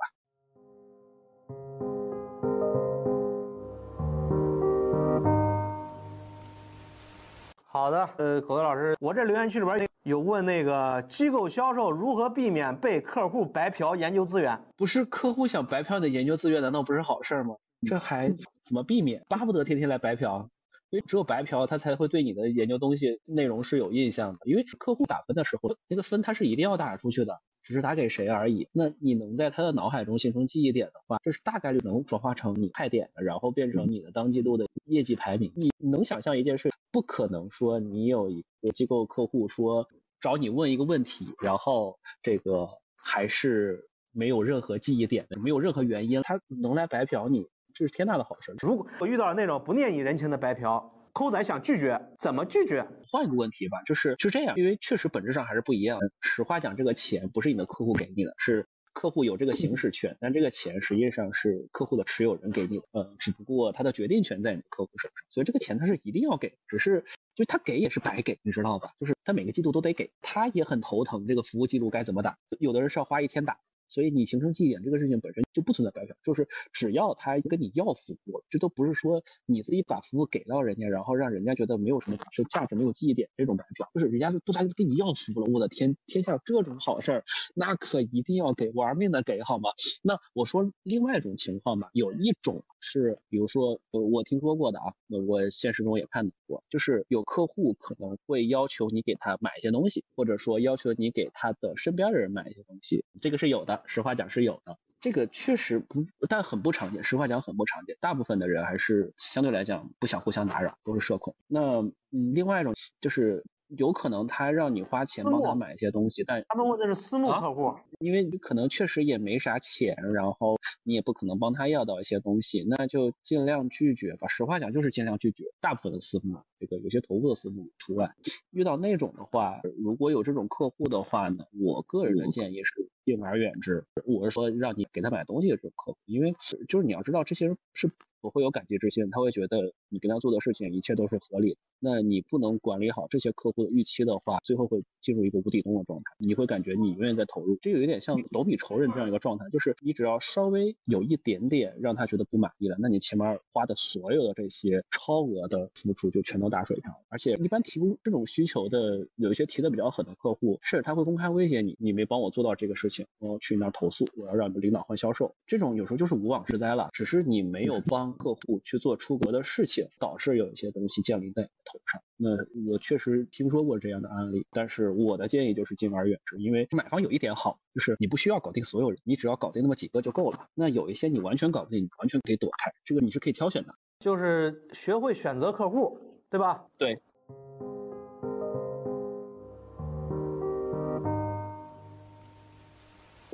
好的，呃，狗子老师，我这留言区里边有问那个机构销售如何避免被客户白嫖研究资源？不是客户想白嫖你的研究资源，难道不是好事吗？这还怎么避免？巴不得天天来白嫖，因为只有白嫖他才会对你的研究东西内容是有印象的。因为客户打分的时候，那个分他是一定要打出去的。只是打给谁而已。那你能在他的脑海中形成记忆点的话，这是大概率能转化成你派点的，然后变成你的当季度的业绩排名。你能想象一件事，不可能说你有一个机构客户说找你问一个问题，然后这个还是没有任何记忆点的，没有任何原因，他能来白嫖你，这是天大的好事。如果我遇到了那种不念你人情的白嫖。扣仔想拒绝，怎么拒绝？换一个问题吧，就是是这样，因为确实本质上还是不一样。实话讲，这个钱不是你的客户给你的，是客户有这个行使权，但这个钱实际上是客户的持有人给你的，呃，只不过他的决定权在你的客户手上，所以这个钱他是一定要给，只是就他给也是白给，你知道吧？就是他每个季度都得给，他也很头疼，这个服务记录该怎么打？有的人是要花一天打。所以你形成记忆点这个事情本身就不存在白嫖，就是只要他跟你要服务，这都不是说你自己把服务给到人家，然后让人家觉得没有什么是价值、没有记忆点这种白嫖，就是人家都来跟你要服务了，我的天，天下这种好事儿，那可一定要给，玩命的给好吗？那我说另外一种情况吧，有一种是，比如说我我听说过的啊，那我现实中也看到过，就是有客户可能会要求你给他买一些东西，或者说要求你给他的身边的人买一些东西，这个是有的。实话讲是有的，这个确实不，但很不常见。实话讲很不常见，大部分的人还是相对来讲不想互相打扰，都是社恐。那嗯，另外一种就是有可能他让你花钱帮他买一些东西，但他们问的是私募客户，因为你可能确实也没啥钱，然后你也不可能帮他要到一些东西，那就尽量拒绝吧。实话讲就是尽量拒绝，大部分的私募，这个有些头部的私募除外。遇到那种的话，如果有这种客户的话呢，我个人的建议是。敬而远之，我是说让你给他买东西的这种客户，因为就是你要知道这些人是不会有感激之心，他会觉得你跟他做的事情一切都是合理的。那你不能管理好这些客户的预期的话，最后会进入一个无底洞的状态。你会感觉你永远在投入，这个有点像斗比仇人这样一个状态，就是你只要稍微有一点点让他觉得不满意了，那你前面花的所有的这些超额的付出就全都打水漂。而且一般提供这种需求的，有一些提的比较狠的客户，是他会公开威胁你，你没帮我做到这个事情，我要去你那儿投诉，我要让你们领导换销售。这种有时候就是无妄之灾了，只是你没有帮客户去做出格的事情，导致有一些东西降临在你头上。那我确实听说过这样的案例，但是我的建议就是敬而远之，因为买方有一点好，就是你不需要搞定所有人，你只要搞定那么几个就够了。那有一些你完全搞不定，你完全可以躲开，这个你是可以挑选的，就是学会选择客户，对吧？对。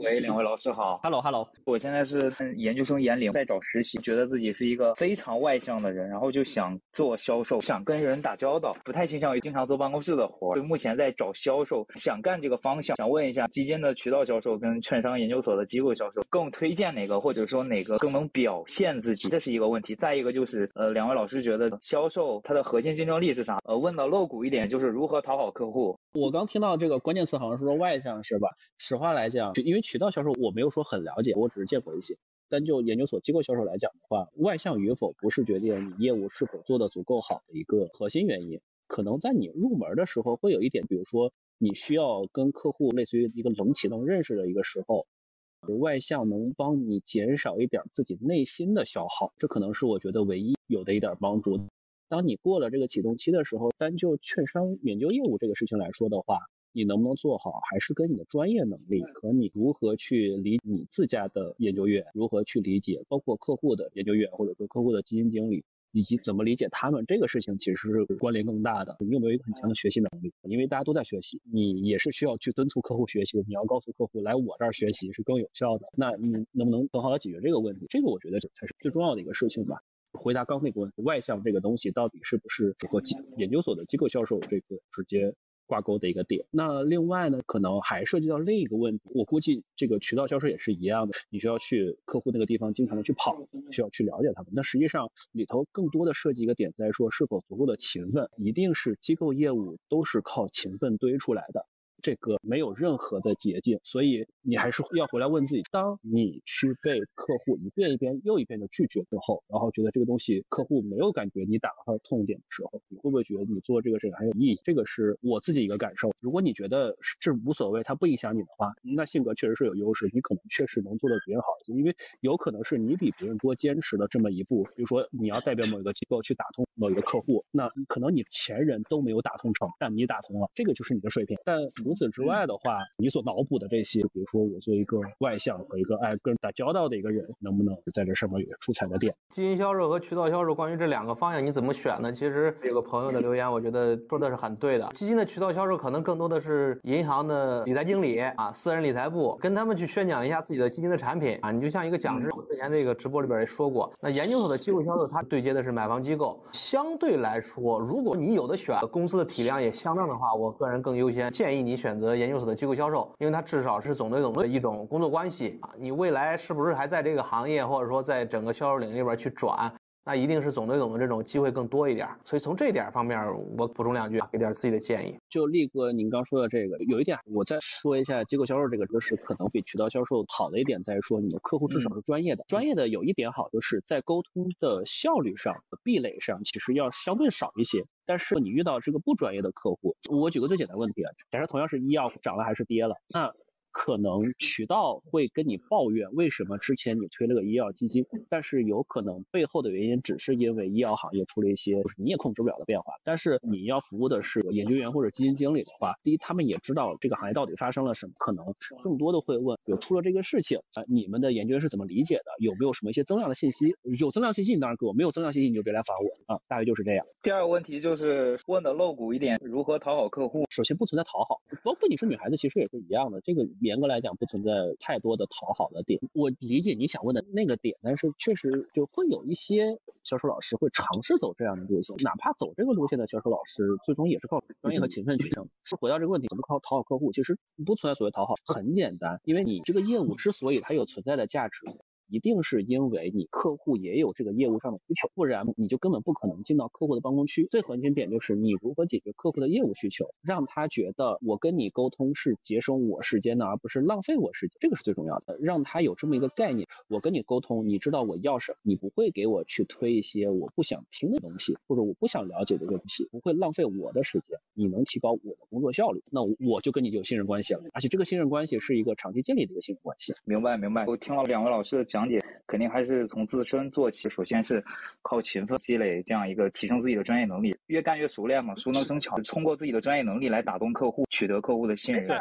喂，两位老师好。Hello，Hello。我现在是研究生研龄，在找实习，觉得自己是一个非常外向的人，然后就想做销售，想跟人打交道，不太倾向于经常坐办公室的活。就目前在找销售，想干这个方向。想问一下，基金的渠道销售跟券商研究所的机构销售，更推荐哪个，或者说哪个更能表现自己？这是一个问题。再一个就是，呃，两位老师觉得销售它的核心竞争力是啥？呃，问的露骨一点，就是如何讨好客户。我刚听到这个关键词好像是说外向是吧？实话来讲，因为渠道销售我没有说很了解，我只是见过一些。但就研究所机构销售来讲的话，外向与否不是决定你业务是否做得足够好的一个核心原因。可能在你入门的时候会有一点，比如说你需要跟客户类似于一个冷启动认识的一个时候，外向能帮你减少一点自己内心的消耗，这可能是我觉得唯一有的一点帮助。当你过了这个启动期的时候，单就券商研究业务这个事情来说的话，你能不能做好，还是跟你的专业能力和你如何去理你自家的研究院，如何去理解包括客户的研究院或者说客户的基金经理，以及怎么理解他们这个事情，其实是关联更大的。你有没有一个很强的学习能力？因为大家都在学习，你也是需要去敦促客户学习的。你要告诉客户来我这儿学习是更有效的。那你能不能更好的解决这个问题？这个我觉得才是最重要的一个事情吧。回答刚那个问题，外向这个东西到底是不是符合研究所的机构销售这个直接挂钩的一个点？那另外呢，可能还涉及到另一个问题，我估计这个渠道销售也是一样的，你需要去客户那个地方经常的去跑，需要去了解他们。那实际上里头更多的涉及一个点在说是否足够的勤奋，一定是机构业务都是靠勤奋堆出来的。这个没有任何的捷径，所以你还是要回来问自己：当你去被客户一遍一遍又一遍的拒绝之后，然后觉得这个东西客户没有感觉你打了他的痛点的时候，你会不会觉得你做这个事情还有意义？这个是我自己一个感受。如果你觉得这无所谓，它不影响你的话，那性格确实是有优势，你可能确实能做的比别人好一些，因为有可能是你比别人多坚持了这么一步。比如说你要代表某一个机构去打通某一个客户，那可能你前人都没有打通成，但你打通了，这个就是你的水平。但除此之外的话，你所脑补的这些，比如说我做一个外向和一个爱跟人打交道的一个人，能不能在这上面有出彩的点？基金销售和渠道销售，关于这两个方向你怎么选呢？其实有个朋友的留言，我觉得说的是很对的。基金的渠道销售可能更多的是银行的理财经理啊，私人理财部，跟他们去宣讲一下自己的基金的产品啊。你就像一个讲师，我之前这个直播里边也说过，那研究所的机构销售，它对接的是买房机构，相对来说，如果你有的选，公司的体量也相当的话，我个人更优先建议你选择。研究所的机构销售，因为它至少是总对总的一种工作关系啊。你未来是不是还在这个行业，或者说在整个销售领域里边去转？那一定是总对总的这种机会更多一点，所以从这点方面，我补充两句，给点自己的建议。就力哥您刚说的这个，有一点我再说一下，机构销售这个就是可能比渠道销售好的一点在于说，你的客户至少是专业的。专业的有一点好，就是在沟通的效率上、壁垒上，其实要相对少一些。但是你遇到这个不专业的客户，我举个最简单问题啊，假设同样是医药涨了还是跌了，那。可能渠道会跟你抱怨为什么之前你推了个医药基金，但是有可能背后的原因只是因为医药行业出了一些你也控制不了的变化。但是你要服务的是研究员或者基金经理的话，第一他们也知道这个行业到底发生了什么，可能更多的会问有出了这个事情啊，你们的研究员是怎么理解的？有没有什么一些增量的信息？有增量信息你当然给我，没有增量信息你就别来烦我啊，大概就是这样。第二个问题就是问的露骨一点，如何讨好客户？首先不存在讨好，包括你是女孩子其实也是一样的，这个。严格来讲，不存在太多的讨好的点。我理解你想问的那个点，但是确实就会有一些销售老师会尝试走这样的路线，哪怕走这个路线的销售老师，最终也是靠专业和勤奋取胜。是回到这个问题，怎么靠讨好客户？其实不存在所谓讨好，很简单，因为你这个业务之所以它有存在的价值。一定是因为你客户也有这个业务上的需求，不然你就根本不可能进到客户的办公区。最核心点就是你如何解决客户的业务需求，让他觉得我跟你沟通是节省我时间的，而不是浪费我时间，这个是最重要的。让他有这么一个概念，我跟你沟通，你知道我要什么，你不会给我去推一些我不想听的东西，或者我不想了解的东西，不会浪费我的时间，你能提高我的工作效率，那我就跟你有信任关系了，而且这个信任关系是一个长期建立的一个信任关系。明白明白，我听了两位老师的讲解，肯定还是从自身做起。首先是靠勤奋积累这样一个提升自己的专业能力，越干越熟练嘛，熟能生巧。通过自己的专业能力来打动客户，取得客户的信任。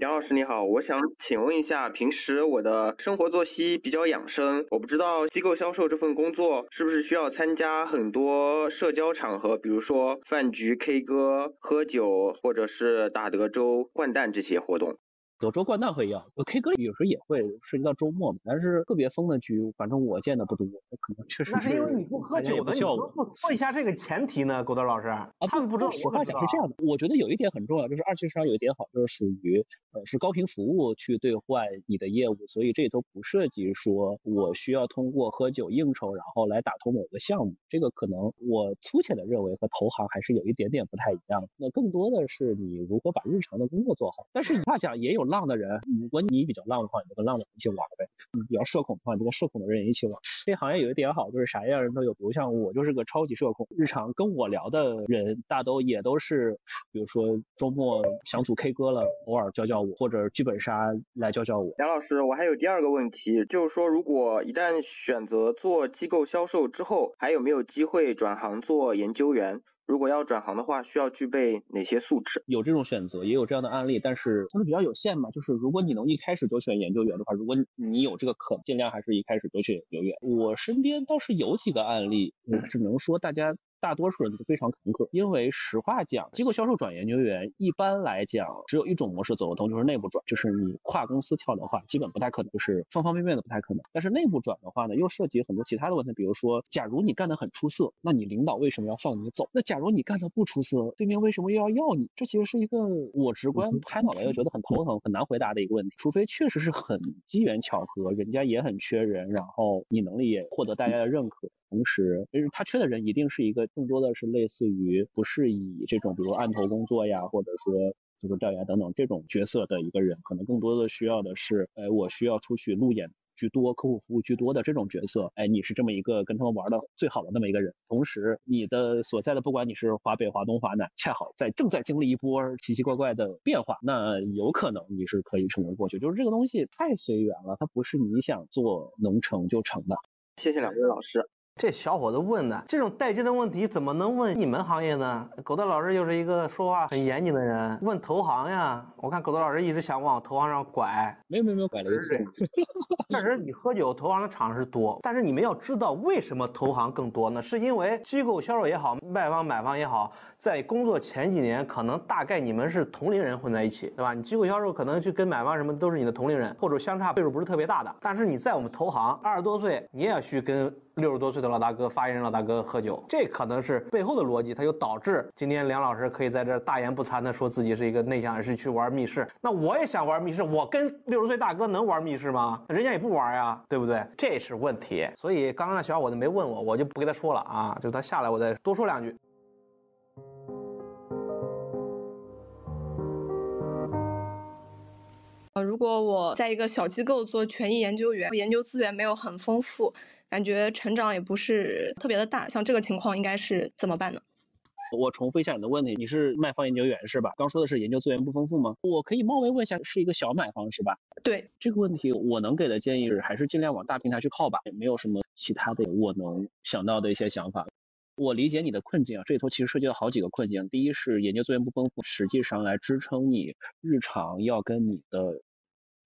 杨老师你好，我想请问一下，平时我的生活作息比较养生，我不知道机构销售这份工作是不是需要参加很多社交场合，比如说饭局、K 歌、喝酒，或者是打德州、掼蛋这些活动。德州掼蛋会要，K 歌有时候也会涉及到周末嘛，但是特别疯的局，反正我见的不多，可能确实那是因为你不喝酒的，你说说一下这个前提呢，狗德老师啊，他们不知道。实话讲是这样的，我觉得有一点很重要，就是二级市场有一点好，就是属于呃是高频服务去兑换你的业务，所以这里头不涉及说我需要通过喝酒应酬然后来打通某个项目，这个可能我粗浅的认为和投行还是有一点点不太一样。那更多的是你如何把日常的工作做好，但是话讲也有。浪的人，如果你比较浪的话，你就跟浪的人一起玩呗；你比较社恐的话，你就跟社恐的人一起玩。这行业有一点好，就是啥样人都有。比如像我就是个超级社恐，日常跟我聊的人大都也都是，比如说周末想组 K 歌了，偶尔教教我，或者剧本杀来教教我。梁老师，我还有第二个问题，就是说如果一旦选择做机构销售之后，还有没有机会转行做研究员？如果要转行的话，需要具备哪些素质？有这种选择，也有这样的案例，但是相对比较有限嘛。就是如果你能一开始就选研究员的话，如果你有这个可，尽量还是一开始就选研究员。我身边倒是有几个案例，只能说大家。大多数人都非常坎坷，因为实话讲，机构销售转研究员一般来讲只有一种模式走得通，就是内部转，就是你跨公司跳的话，基本不太可能，就是方方面面的不太可能。但是内部转的话呢，又涉及很多其他的问题，比如说，假如你干得很出色，那你领导为什么要放你走？那假如你干得不出色，对面为什么又要要你？这其实是一个我直观拍脑袋又觉得很头疼、很难回答的一个问题。除非确实是很机缘巧合，人家也很缺人，然后你能力也获得大家的认可。同时，就是他缺的人一定是一个更多的是类似于不是以这种比如案头工作呀，或者说就是调研等等这种角色的一个人，可能更多的需要的是，哎，我需要出去路演居多，客户服务居多的这种角色，哎，你是这么一个跟他们玩的最好的那么一个人。同时，你的所在的不管你是华北、华东、华南，恰好在正在经历一波奇奇怪怪的变化，那有可能你是可以成功过去。就是这个东西太随缘了，它不是你想做能成就成的。谢谢两位老师。这小伙子问的这种带劲的问题，怎么能问你们行业呢？狗德老师又是一个说话很严谨的人，问投行呀？我看狗德老师一直想往投行上拐，没有没有没有拐了一次。确实，你喝酒投行的场是多，但是你们要知道为什么投行更多呢？是因为机构销售也好，卖方买方也好，在工作前几年，可能大概你们是同龄人混在一起，对吧？你机构销售可能去跟买方什么都是你的同龄人，或者相差岁数不是特别大的。但是你在我们投行二十多岁，你也要去跟。六十多岁的老大哥，发言人老大哥喝酒，这可能是背后的逻辑，它就导致今天梁老师可以在这大言不惭的说自己是一个内向人士去玩密室。那我也想玩密室，我跟六十岁大哥能玩密室吗？人家也不玩呀，对不对？这是问题。所以刚刚那小伙子没问我，我就不跟他说了啊，就他下来我再多说两句。呃，如果我在一个小机构做权益研究员，研究资源没有很丰富，感觉成长也不是特别的大，像这个情况应该是怎么办呢？我重复一下你的问题，你是卖方研究员是吧？刚说的是研究资源不丰富吗？我可以冒昧问一下，是一个小买方是吧？对，这个问题我能给的建议是，还是尽量往大平台去靠吧，也没有什么其他的我能想到的一些想法。我理解你的困境啊，这里头其实涉及到好几个困境。第一是研究资源不丰富，实际上来支撑你日常要跟你的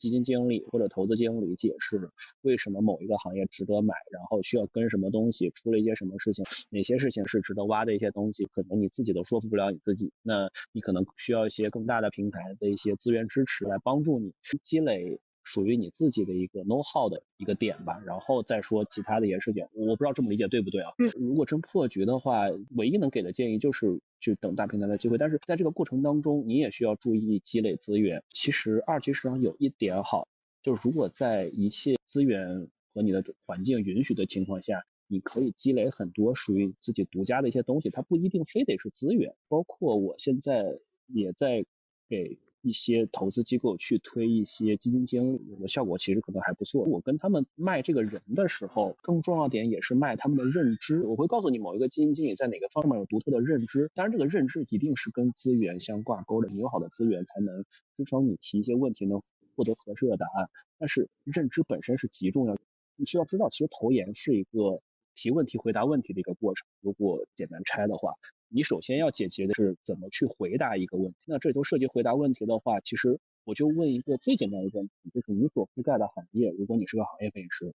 基金经理或者投资经理解释为什么某一个行业值得买，然后需要跟什么东西，出了一些什么事情，哪些事情是值得挖的一些东西，可能你自己都说服不了你自己，那你可能需要一些更大的平台的一些资源支持来帮助你积累。属于你自己的一个 know how 的一个点吧，然后再说其他的一些事情。我不知道这么理解对不对啊？嗯，如果真破局的话，唯一能给的建议就是去等大平台的机会，但是在这个过程当中，你也需要注意积累资源。其实二级市场有一点好，就是如果在一切资源和你的环境允许的情况下，你可以积累很多属于自己独家的一些东西，它不一定非得是资源。包括我现在也在给一些投资机构去推一些基金经理，的效果其实可能还不错。我跟他们卖这个人的时候，更重要点也是卖他们的认知。我会告诉你某一个基金经理在哪个方面有独特的认知，当然这个认知一定是跟资源相挂钩的。你有好的资源，才能支撑你提一些问题能获得合适的答案。但是认知本身是极重要的，你需要知道，其实投研是一个提问题、回答问题的一个过程。如果简单拆的话。你首先要解决的是怎么去回答一个问题。那这里头涉及回答问题的话，其实我就问一个最简单的问题，就是你所覆盖的行业，如果你是个行业分析师，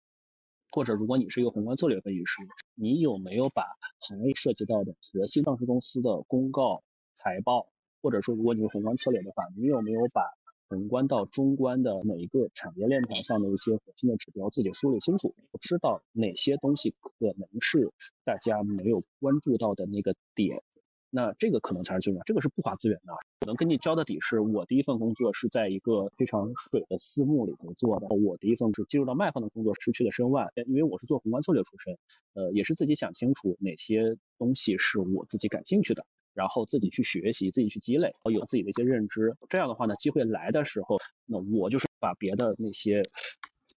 或者如果你是一个宏观策略分析师，你有没有把行业涉及到的核心上市公司的公告、财报，或者说如果你是宏观策略的话，你有没有把宏观到中观的每一个产业链条上的一些核心的指标自己梳理清楚，知道哪些东西可能是大家没有关注到的那个点，那这个可能才是最重要，这个是不花资源的。我能跟你交的底是我第一份工作是在一个非常水的私募里头做的，我第一份是进入到卖方的工作失去了身外，因为我是做宏观策略出身，呃，也是自己想清楚哪些东西是我自己感兴趣的。然后自己去学习，自己去积累，有自己的一些认知。这样的话呢，机会来的时候，那我就是把别的那些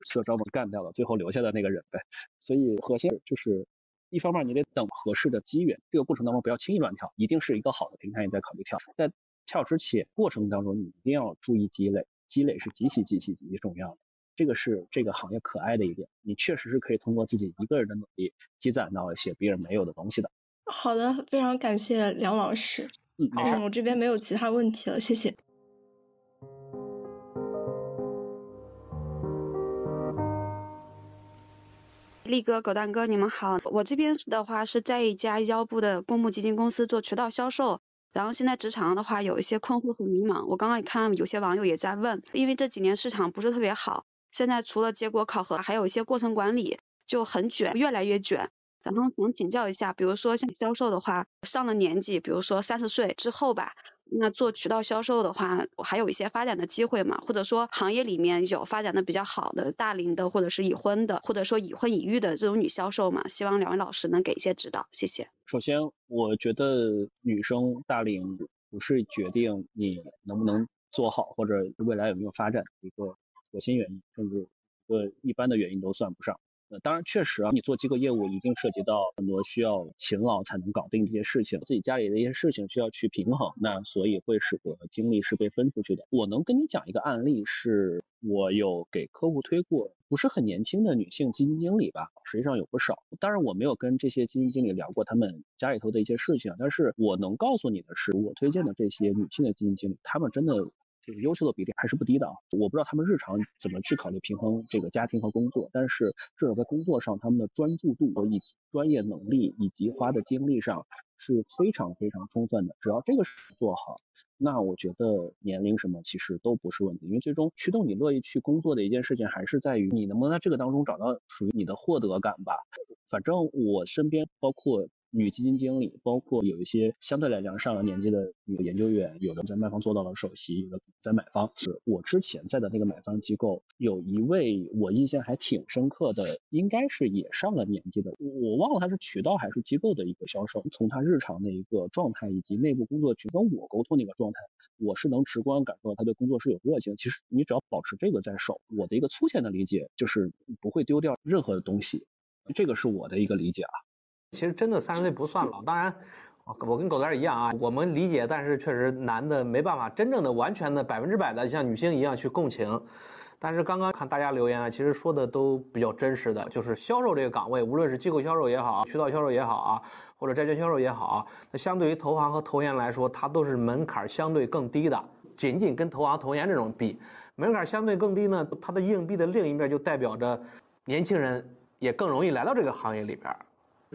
社招们干掉了，最后留下的那个人呗。所以核心就是，一方面你得等合适的机缘，这个过程当中不要轻易乱跳，一定是一个好的平台你再考虑跳。在跳之前过程当中，你一定要注意积累，积累是极其极其极其重要的。这个是这个行业可爱的一点，你确实是可以通过自己一个人的努力积攒到一些别人没有的东西的。好的，非常感谢梁老师。嗯，没事。我这边没有其他问题了，谢谢。力哥、狗蛋哥，你们好。我这边的话是在一家腰部的公募基金公司做渠道销售，然后现在职场的话有一些困惑和迷茫。我刚刚也看有些网友也在问，因为这几年市场不是特别好，现在除了结果考核，还有一些过程管理就很卷，越来越卷。然后想请教一下，比如说像销售的话，上了年纪，比如说三十岁之后吧，那做渠道销售的话，我还有一些发展的机会嘛？或者说行业里面有发展的比较好的大龄的，或者是已婚的，或者说已婚已育的这种女销售嘛？希望两位老师能给一些指导，谢谢。首先，我觉得女生大龄不是决定你能不能做好或者未来有没有发展的一个核心原因，甚至呃一般的原因都算不上。呃，当然，确实啊，你做机构业务一定涉及到很多需要勤劳才能搞定这些事情，自己家里的一些事情需要去平衡，那所以会使得精力是被分出去的。我能跟你讲一个案例，是我有给客户推过，不是很年轻的女性基金经理吧，实际上有不少。当然，我没有跟这些基金经理聊过他们家里头的一些事情，但是我能告诉你的是，我推荐的这些女性的基金经理，他们真的。这个优秀的比例还是不低的啊！我不知道他们日常怎么去考虑平衡这个家庭和工作，但是至少在工作上，他们的专注度以及专业能力以及花的精力上是非常非常充分的。只要这个事做好，那我觉得年龄什么其实都不是问题，因为最终驱动你乐意去工作的一件事情，还是在于你能不能在这个当中找到属于你的获得感吧。反正我身边包括。女基金经理，包括有一些相对来讲上了年纪的女研究员，有的在卖方做到了首席，有的在买方。是我之前在的那个买方机构，有一位我印象还挺深刻的，应该是也上了年纪的，我忘了他是渠道还是机构的一个销售。从他日常的一个状态以及内部工作去跟我沟通的一个状态，我是能直观感受到他对工作是有热情。其实你只要保持这个在手，我的一个粗浅的理解就是不会丢掉任何的东西，这个是我的一个理解啊。其实真的三十岁不算老，当然，我跟狗蛋一样啊，我们理解，但是确实男的没办法真正的完全的百分之百的像女性一样去共情。但是刚刚看大家留言啊，其实说的都比较真实的，就是销售这个岗位，无论是机构销售也好，渠道销售也好啊，或者债券销售也好，那相对于投行和投研来说，它都是门槛相对更低的。仅仅跟投行投研这种比，门槛相对更低呢，它的硬币的另一面就代表着年轻人也更容易来到这个行业里边。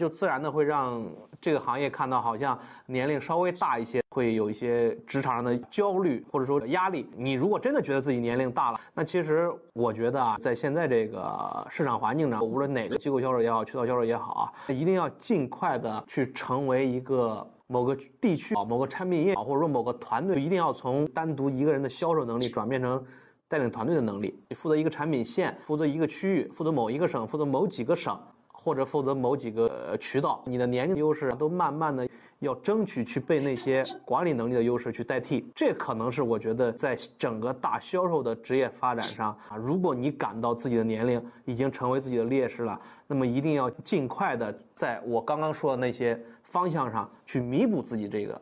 就自然的会让这个行业看到好像年龄稍微大一些，会有一些职场上的焦虑或者说压力。你如果真的觉得自己年龄大了，那其实我觉得啊，在现在这个市场环境呢，无论哪个机构销售也好，渠道销售也好啊，一定要尽快的去成为一个。某个地区啊，某个产品业啊，或者说某个团队，一定要从单独一个人的销售能力转变成带领团队的能力。你负责一个产品线，负责一个区域，负责某一个省，负责某几个省，或者负责某几个渠道，你的年龄优势都慢慢的要争取去被那些管理能力的优势去代替。这可能是我觉得在整个大销售的职业发展上啊，如果你感到自己的年龄已经成为自己的劣势了，那么一定要尽快的在我刚刚说的那些。方向上去弥补自己这个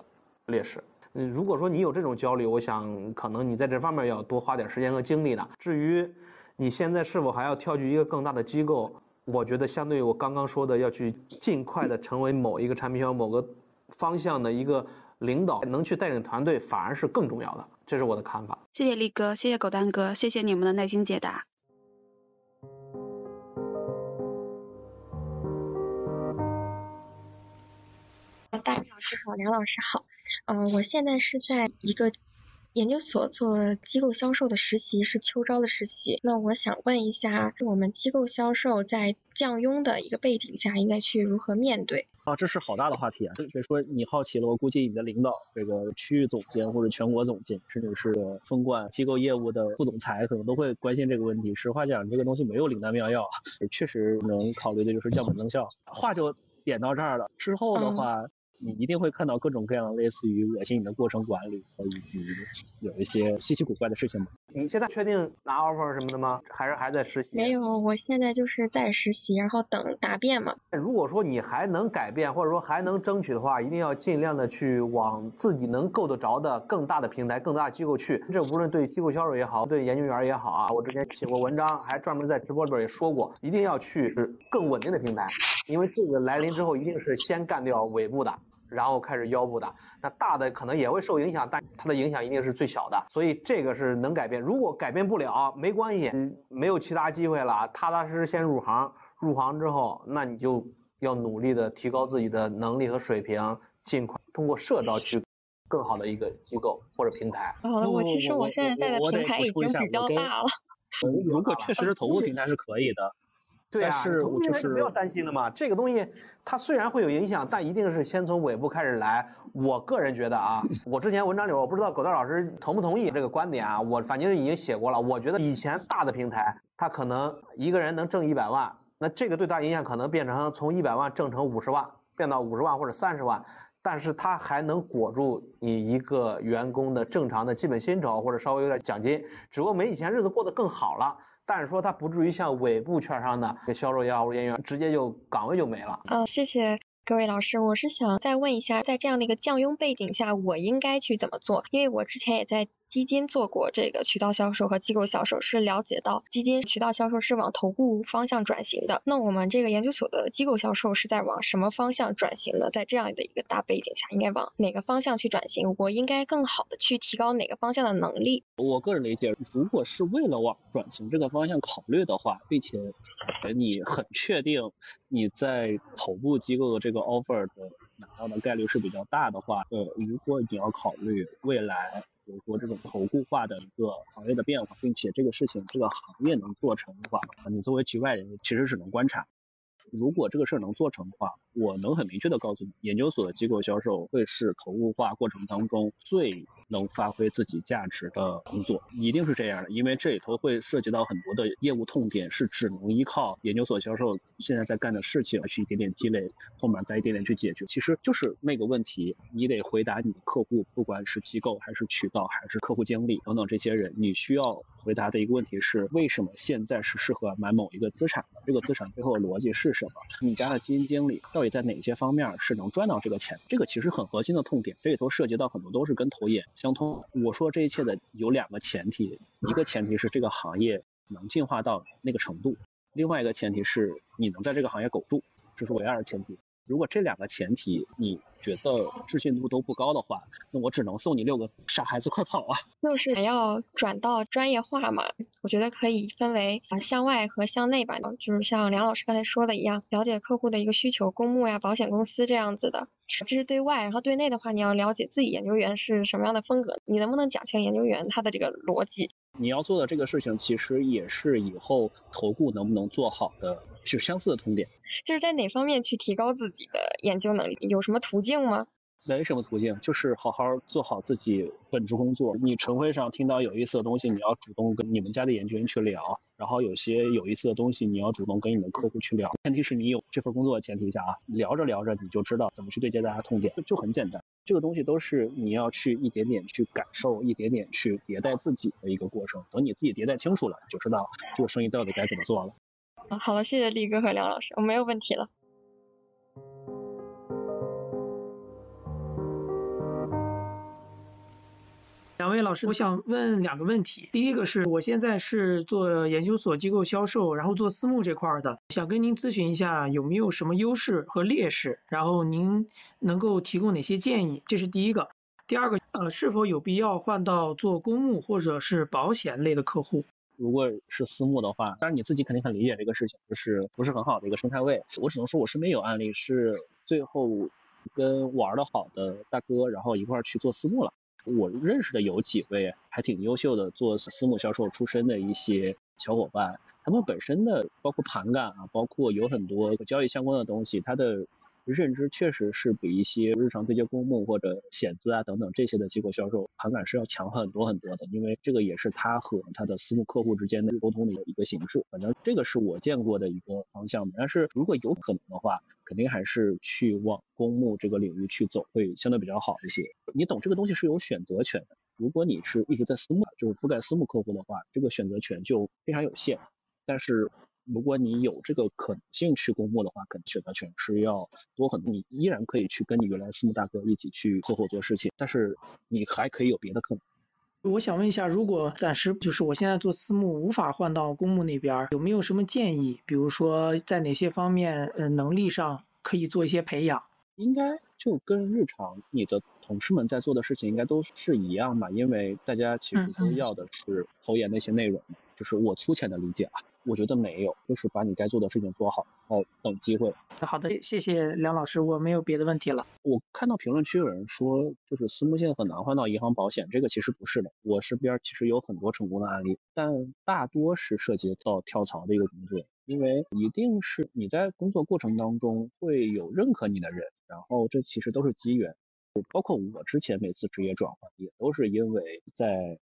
劣势。嗯，如果说你有这种焦虑，我想可能你在这方面要多花点时间和精力的。至于你现在是否还要跳去一个更大的机构，我觉得相对于我刚刚说的，要去尽快的成为某一个产品线某个方向的一个领导，能去带领团队，反而是更重要的。这是我的看法。谢谢力哥，谢谢狗蛋哥，谢谢你们的耐心解答。大老师好，梁老师好，嗯，我现在是在一个研究所做机构销售的实习，是秋招的实习。那我想问一下，我们机构销售在降佣的一个背景下，应该去如何面对？啊，这是好大的话题啊！别说你好奇了，我估计你的领导，这个区域总监或者全国总监，甚至是分管机构业务的副总裁，可能都会关心这个问题。实话讲，这个东西没有灵丹妙药，确实能考虑的就是降本增效。话就点到这儿了，之后的话。你一定会看到各种各样类似于恶心你的过程管理，以及有一些稀奇古怪的事情吗？你现在确定拿 offer 什么的吗？还是还在实习？没有，我现在就是在实习，然后等答辩嘛。如果说你还能改变，或者说还能争取的话，一定要尽量的去往自己能够得着的更大的平台、更大的机构去。这无论对机构销售也好，对研究员也好啊，我之前写过文章，还专门在直播里边也说过，一定要去更稳定的平台，因为这个来临之后，一定是先干掉尾部的。然后开始腰部的，那大的可能也会受影响，但它的影响一定是最小的，所以这个是能改变。如果改变不了，没关系，没有其他机会了，踏踏实实先入行。入行之后，那你就要努力的提高自己的能力和水平，尽快通过社招去更好的一个机构或者平台。好的，我其实我现在在的平台已经比较大了。如果确实是头部平台是可以的。对啊，是就是不要担心了嘛。这个东西它虽然会有影响，但一定是先从尾部开始来。我个人觉得啊，我之前文章里我不知道狗蛋老师同不同意这个观点啊。我反正已经写过了。我觉得以前大的平台，它可能一个人能挣一百万，那这个对他影响可能变成从一百万挣成五十万，变到五十万或者三十万，但是他还能裹住你一个员工的正常的基本薪酬或者稍微有点奖金，只不过没以前日子过得更好了。但是说它不至于像尾部券商的销售业务，人员直接就岗位就没了。嗯，谢谢各位老师，我是想再问一下，在这样的一个降佣背景下，我应该去怎么做？因为我之前也在。基金做过这个渠道销售和机构销售，是了解到基金渠道销售是往头部方向转型的。那我们这个研究所的机构销售是在往什么方向转型的？在这样的一个大背景下，应该往哪个方向去转型？我应该更好的去提高哪个方向的能力？我个人理解，如果是为了往转型这个方向考虑的话，并且你很确定你在头部机构的这个 offer 的拿到的概率是比较大的话，呃，如果你要考虑未来。比如说这种投顾化的一个行业的变化，并且这个事情这个行业能做成的话，你作为局外人其实只能观察。如果这个事儿能做成的话，我能很明确的告诉你，研究所的机构销售会是投入化过程当中最能发挥自己价值的工作，一定是这样的，因为这里头会涉及到很多的业务痛点，是只能依靠研究所销售现在在干的事情去一点点积累，后面再一点点去解决。其实就是那个问题，你得回答你的客户，不管是机构还是渠道还是客户经理等等这些人，你需要回答的一个问题是，为什么现在是适合买某一个资产的？这个资产背后的逻辑是什么？你家的基金经理到底在哪些方面是能赚到这个钱？这个其实很核心的痛点，这里头涉及到很多都是跟投研相通。我说这一切的有两个前提，一个前提是这个行业能进化到那个程度，另外一个前提是你能在这个行业苟住，这是唯二的前提。如果这两个前提你觉得置信度都不高的话，那我只能送你六个傻孩子快跑啊！就是还要转到专业化嘛，我觉得可以分为啊向外和向内吧，就是像梁老师刚才说的一样，了解客户的一个需求，公募呀、保险公司这样子的，这是对外。然后对内的话，你要了解自己研究员是什么样的风格，你能不能讲清研究员他的这个逻辑？你要做的这个事情，其实也是以后投顾能不能做好的，是相似的痛点。就是在哪方面去提高自己的研究能力？有什么途径吗？没什么途径，就是好好做好自己本职工作。你晨会上听到有意思的东西，你要主动跟你们家的研究员去聊。然后有些有意思的东西，你要主动跟你的客户去聊。前提是你有这份工作的前提下啊，聊着聊着你就知道怎么去对接大家痛点，就很简单。这个东西都是你要去一点点去感受，一点点去迭代自己的一个过程。等你自己迭代清楚了，你就知道这个生意到底该怎么做了。好了，谢谢力哥和梁老师，我没有问题了。两位老师，我想问两个问题。第一个是我现在是做研究所机构销售，然后做私募这块的，想跟您咨询一下有没有什么优势和劣势，然后您能够提供哪些建议？这是第一个。第二个，呃，是否有必要换到做公募或者是保险类的客户？如果是私募的话，当然你自己肯定很理解这个事情，就是不是很好的一个生态位。我只能说我身边有案例是最后跟玩的好的大哥，然后一块去做私募了。我认识的有几位还挺优秀的做私募销售出身的一些小伙伴，他们本身的包括盘感啊，包括有很多交易相关的东西，他的。认知确实是比一些日常对接公募或者险资啊等等这些的机构销售盘感是要强很多很多的，因为这个也是他和他的私募客户之间的沟通的一个形式。反正这个是我见过的一个方向。但是如果有可能的话，肯定还是去往公募这个领域去走会相对比较好一些。你懂这个东西是有选择权的。如果你是一直在私募，就是覆盖私募客户的话，这个选择权就非常有限。但是如果你有这个可能性去公募的话，可能选择权是要多很多。你依然可以去跟你原来私募大哥一起去合伙做事情，但是你还可以有别的可能。我想问一下，如果暂时就是我现在做私募无法换到公募那边，有没有什么建议？比如说在哪些方面，呃，能力上可以做一些培养？应该就跟日常你的同事们在做的事情应该都是一样吧，因为大家其实都要的是投研那些内容，就是我粗浅的理解啊。我觉得没有，就是把你该做的事情做好，然后等机会。好的，谢谢梁老师，我没有别的问题了。我看到评论区有人说，就是私募线很难换到银行保险，这个其实不是的。我身边其实有很多成功的案例，但大多是涉及到跳槽的一个工作，因为一定是你在工作过程当中会有认可你的人，然后这其实都是机缘。包括我之前每次职业转换，也都是因为在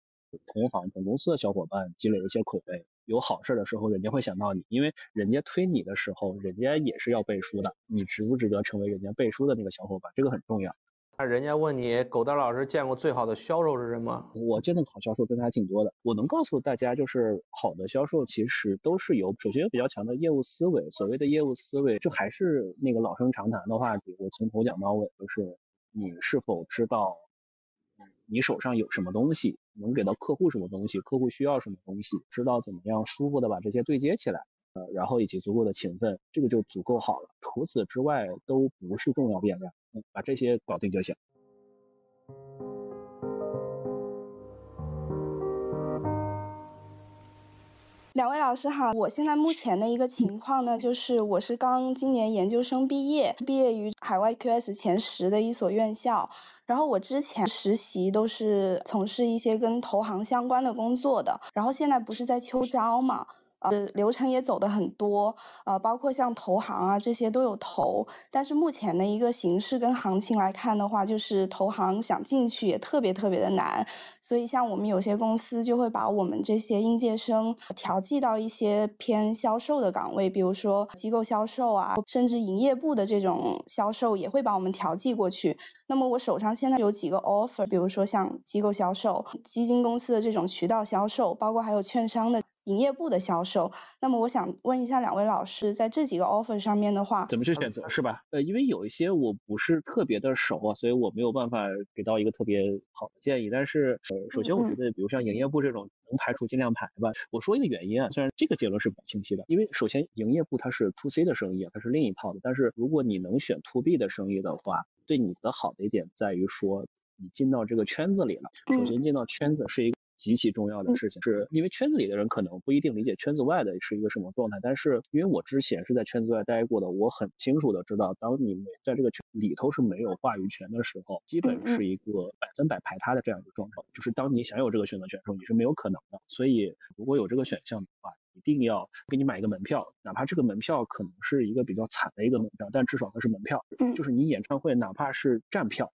同行、同公司的小伙伴积累一些口碑。有好事的时候，人家会想到你，因为人家推你的时候，人家也是要背书的，你值不值得成为人家背书的那个小伙伴，这个很重要。那人家问你，狗蛋老师见过最好的销售是什么？我见的好销售真的还挺多的。我能告诉大家，就是好的销售其实都是有，首先有比较强的业务思维。所谓的业务思维，就还是那个老生常谈的话题，我从头讲到尾，就是你是否知道。你手上有什么东西，能给到客户什么东西，客户需要什么东西，知道怎么样舒服的把这些对接起来，呃，然后以及足够的勤奋，这个就足够好了。除此之外都不是重要变量，把这些搞定就行。两位老师好，我现在目前的一个情况呢，就是我是刚今年研究生毕业，毕业于海外 QS 前十的一所院校。然后我之前实习都是从事一些跟投行相关的工作的，然后现在不是在秋招嘛。呃，流程也走的很多，呃，包括像投行啊这些都有投，但是目前的一个形势跟行情来看的话，就是投行想进去也特别特别的难，所以像我们有些公司就会把我们这些应届生调剂到一些偏销售的岗位，比如说机构销售啊，甚至营业部的这种销售也会把我们调剂过去。那么我手上现在有几个 offer，比如说像机构销售、基金公司的这种渠道销售，包括还有券商的。营业部的销售。那么我想问一下两位老师，在这几个 offer 上面的话，怎么去选择是吧？呃，因为有一些我不是特别的熟啊，所以我没有办法给到一个特别好的建议。但是呃，首先我觉得，比如像营业部这种能排除尽量排吧。我说一个原因啊，虽然这个结论是比较清晰的，因为首先营业部它是 to C 的生意，它是另一套的。但是如果你能选 to B 的生意的话，对你的好的一点在于说，你进到这个圈子里了。首先进到圈子是一个。极其重要的事情，是因为圈子里的人可能不一定理解圈子外的是一个什么状态，但是因为我之前是在圈子外待过的，我很清楚的知道，当你在这个圈里头是没有话语权的时候，基本是一个百分百排他的这样一个状态。就是当你享有这个选择权的时候，你是没有可能的。所以如果有这个选项的话，一定要给你买一个门票，哪怕这个门票可能是一个比较惨的一个门票，但至少它是门票，就是你演唱会哪怕是站票。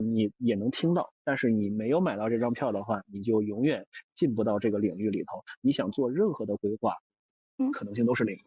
你也能听到，但是你没有买到这张票的话，你就永远进不到这个领域里头。你想做任何的规划，可能性都是零。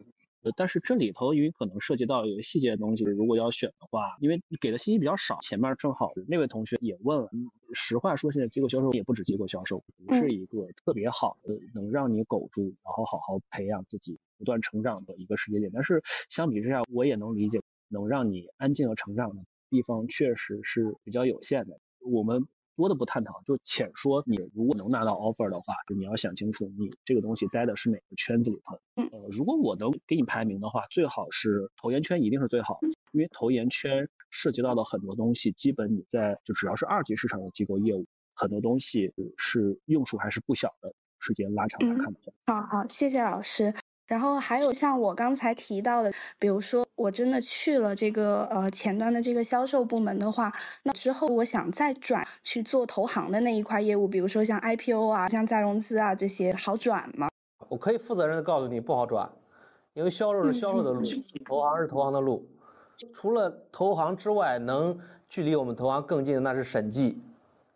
呃，但是这里头因为可能涉及到有细节的东西，如果要选的话，因为给的信息比较少，前面正好那位同学也问了。实话说，现在机构销售也不止机构销售，不是一个特别好的能让你苟住，然后好好培养自己、不断成长的一个时间点。但是相比之下，我也能理解能让你安静的成长的。地方确实是比较有限的，我们多的不探讨，就浅说，你如果能拿到 offer 的话，你要想清楚你这个东西待的是哪个圈子里头。呃，如果我能给你排名的话，最好是投研圈一定是最好，因为投研圈涉及到的很多东西，基本你在就只要是二级市场的机构业务，很多东西是用处还是不小的。时间拉长来看的话，好好，谢谢老师。然后还有像我刚才提到的，比如说我真的去了这个呃前端的这个销售部门的话，那之后我想再转去做投行的那一块业务，比如说像 IPO 啊、像再融资啊这些，好转吗？我可以负责任的告诉你，不好转，因为销售是销售的路，投行是投行的路。除了投行之外，能距离我们投行更近的那是审计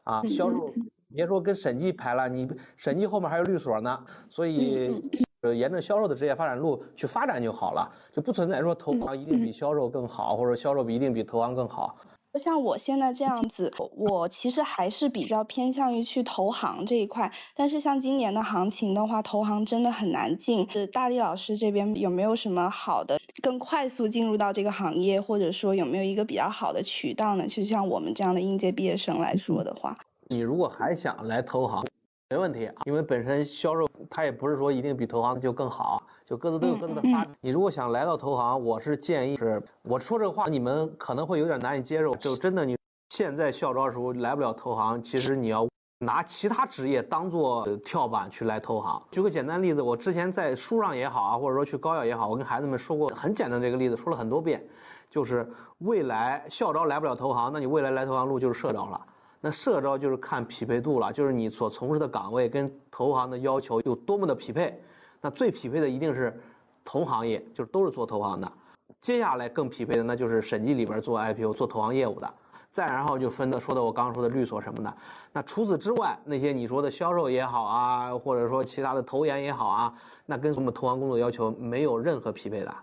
啊，销售别说跟审计排了，你审计后面还有律所呢，所以。呃，沿着销售的职业发展路去发展就好了，就不存在说投行一定比销售更好，或者销售比一定比投行更好。像我现在这样子，我其实还是比较偏向于去投行这一块。但是像今年的行情的话，投行真的很难进。是大力老师这边有没有什么好的、更快速进入到这个行业，或者说有没有一个比较好的渠道呢？就像我们这样的应届毕业生来说的话，你如果还想来投行。没问题，因为本身销售它也不是说一定比投行就更好，就各自都有各自的发展。你如果想来到投行，我是建议是，我说这个话你们可能会有点难以接受。就真的你现在校招时候来不了投行，其实你要拿其他职业当做跳板去来投行。举个简单例子，我之前在书上也好啊，或者说去高校也好，我跟孩子们说过很简单这个例子，说了很多遍，就是未来校招来不了投行，那你未来来投行路就是社招了。那社招就是看匹配度了，就是你所从事的岗位跟投行的要求有多么的匹配。那最匹配的一定是同行业，就是都是做投行的。接下来更匹配的那就是审计里边做 IPO、做投行业务的。再然后就分的说的我刚刚说的律所什么的。那除此之外，那些你说的销售也好啊，或者说其他的投研也好啊，那跟我们投行工作要求没有任何匹配的。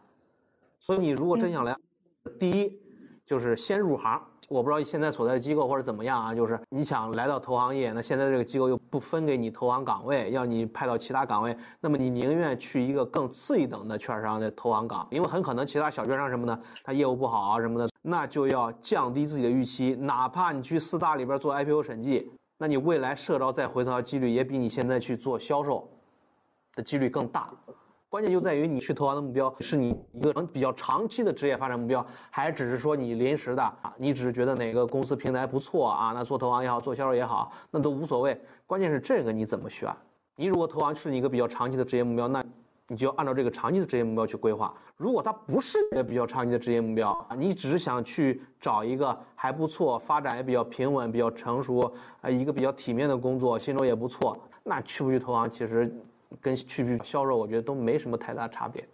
所以你如果真想来，第一就是先入行。我不知道现在所在的机构或者怎么样啊，就是你想来到投行业，那现在这个机构又不分给你投行岗位，要你派到其他岗位，那么你宁愿去一个更次一等的券商的投行岗，因为很可能其他小券商什么的，他业务不好啊什么的，那就要降低自己的预期，哪怕你去四大里边做 IPO 审计，那你未来社招再回头的几率也比你现在去做销售的几率更大。关键就在于你去投行的目标是你一个比较长期的职业发展目标，还只是说你临时的啊？你只是觉得哪个公司平台不错啊？那做投行也好，做销售也好，那都无所谓。关键是这个你怎么选？你如果投行是你一个比较长期的职业目标，那你就要按照这个长期的职业目标去规划。如果它不是一个比较长期的职业目标啊，你只是想去找一个还不错、发展也比较平稳、比较成熟啊一个比较体面的工作，薪酬也不错，那去不去投行其实。跟去不去销售，我觉得都没什么太大差别。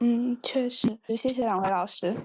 嗯，确实，谢谢两位老师。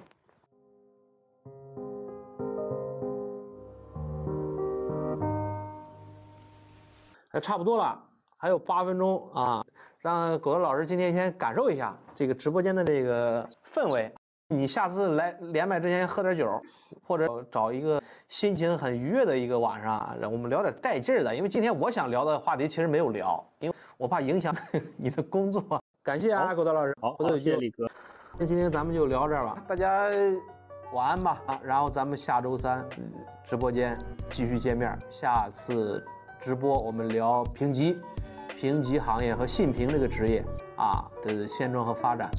还差不多了，还有八分钟啊，让狗子老师今天先感受一下这个直播间的这个氛围。你下次来连麦之前喝点酒，或者找一个心情很愉悦的一个晚上，让我们聊点带劲儿的。因为今天我想聊的话题其实没有聊，因为我怕影响 你的工作。感谢啊，狗德老师。好，谢谢李哥。那今天咱们就聊这儿吧，大家晚安吧啊！然后咱们下周三直播间继续见面。下次直播我们聊评级、评级行业和信评这个职业啊的现状和发展。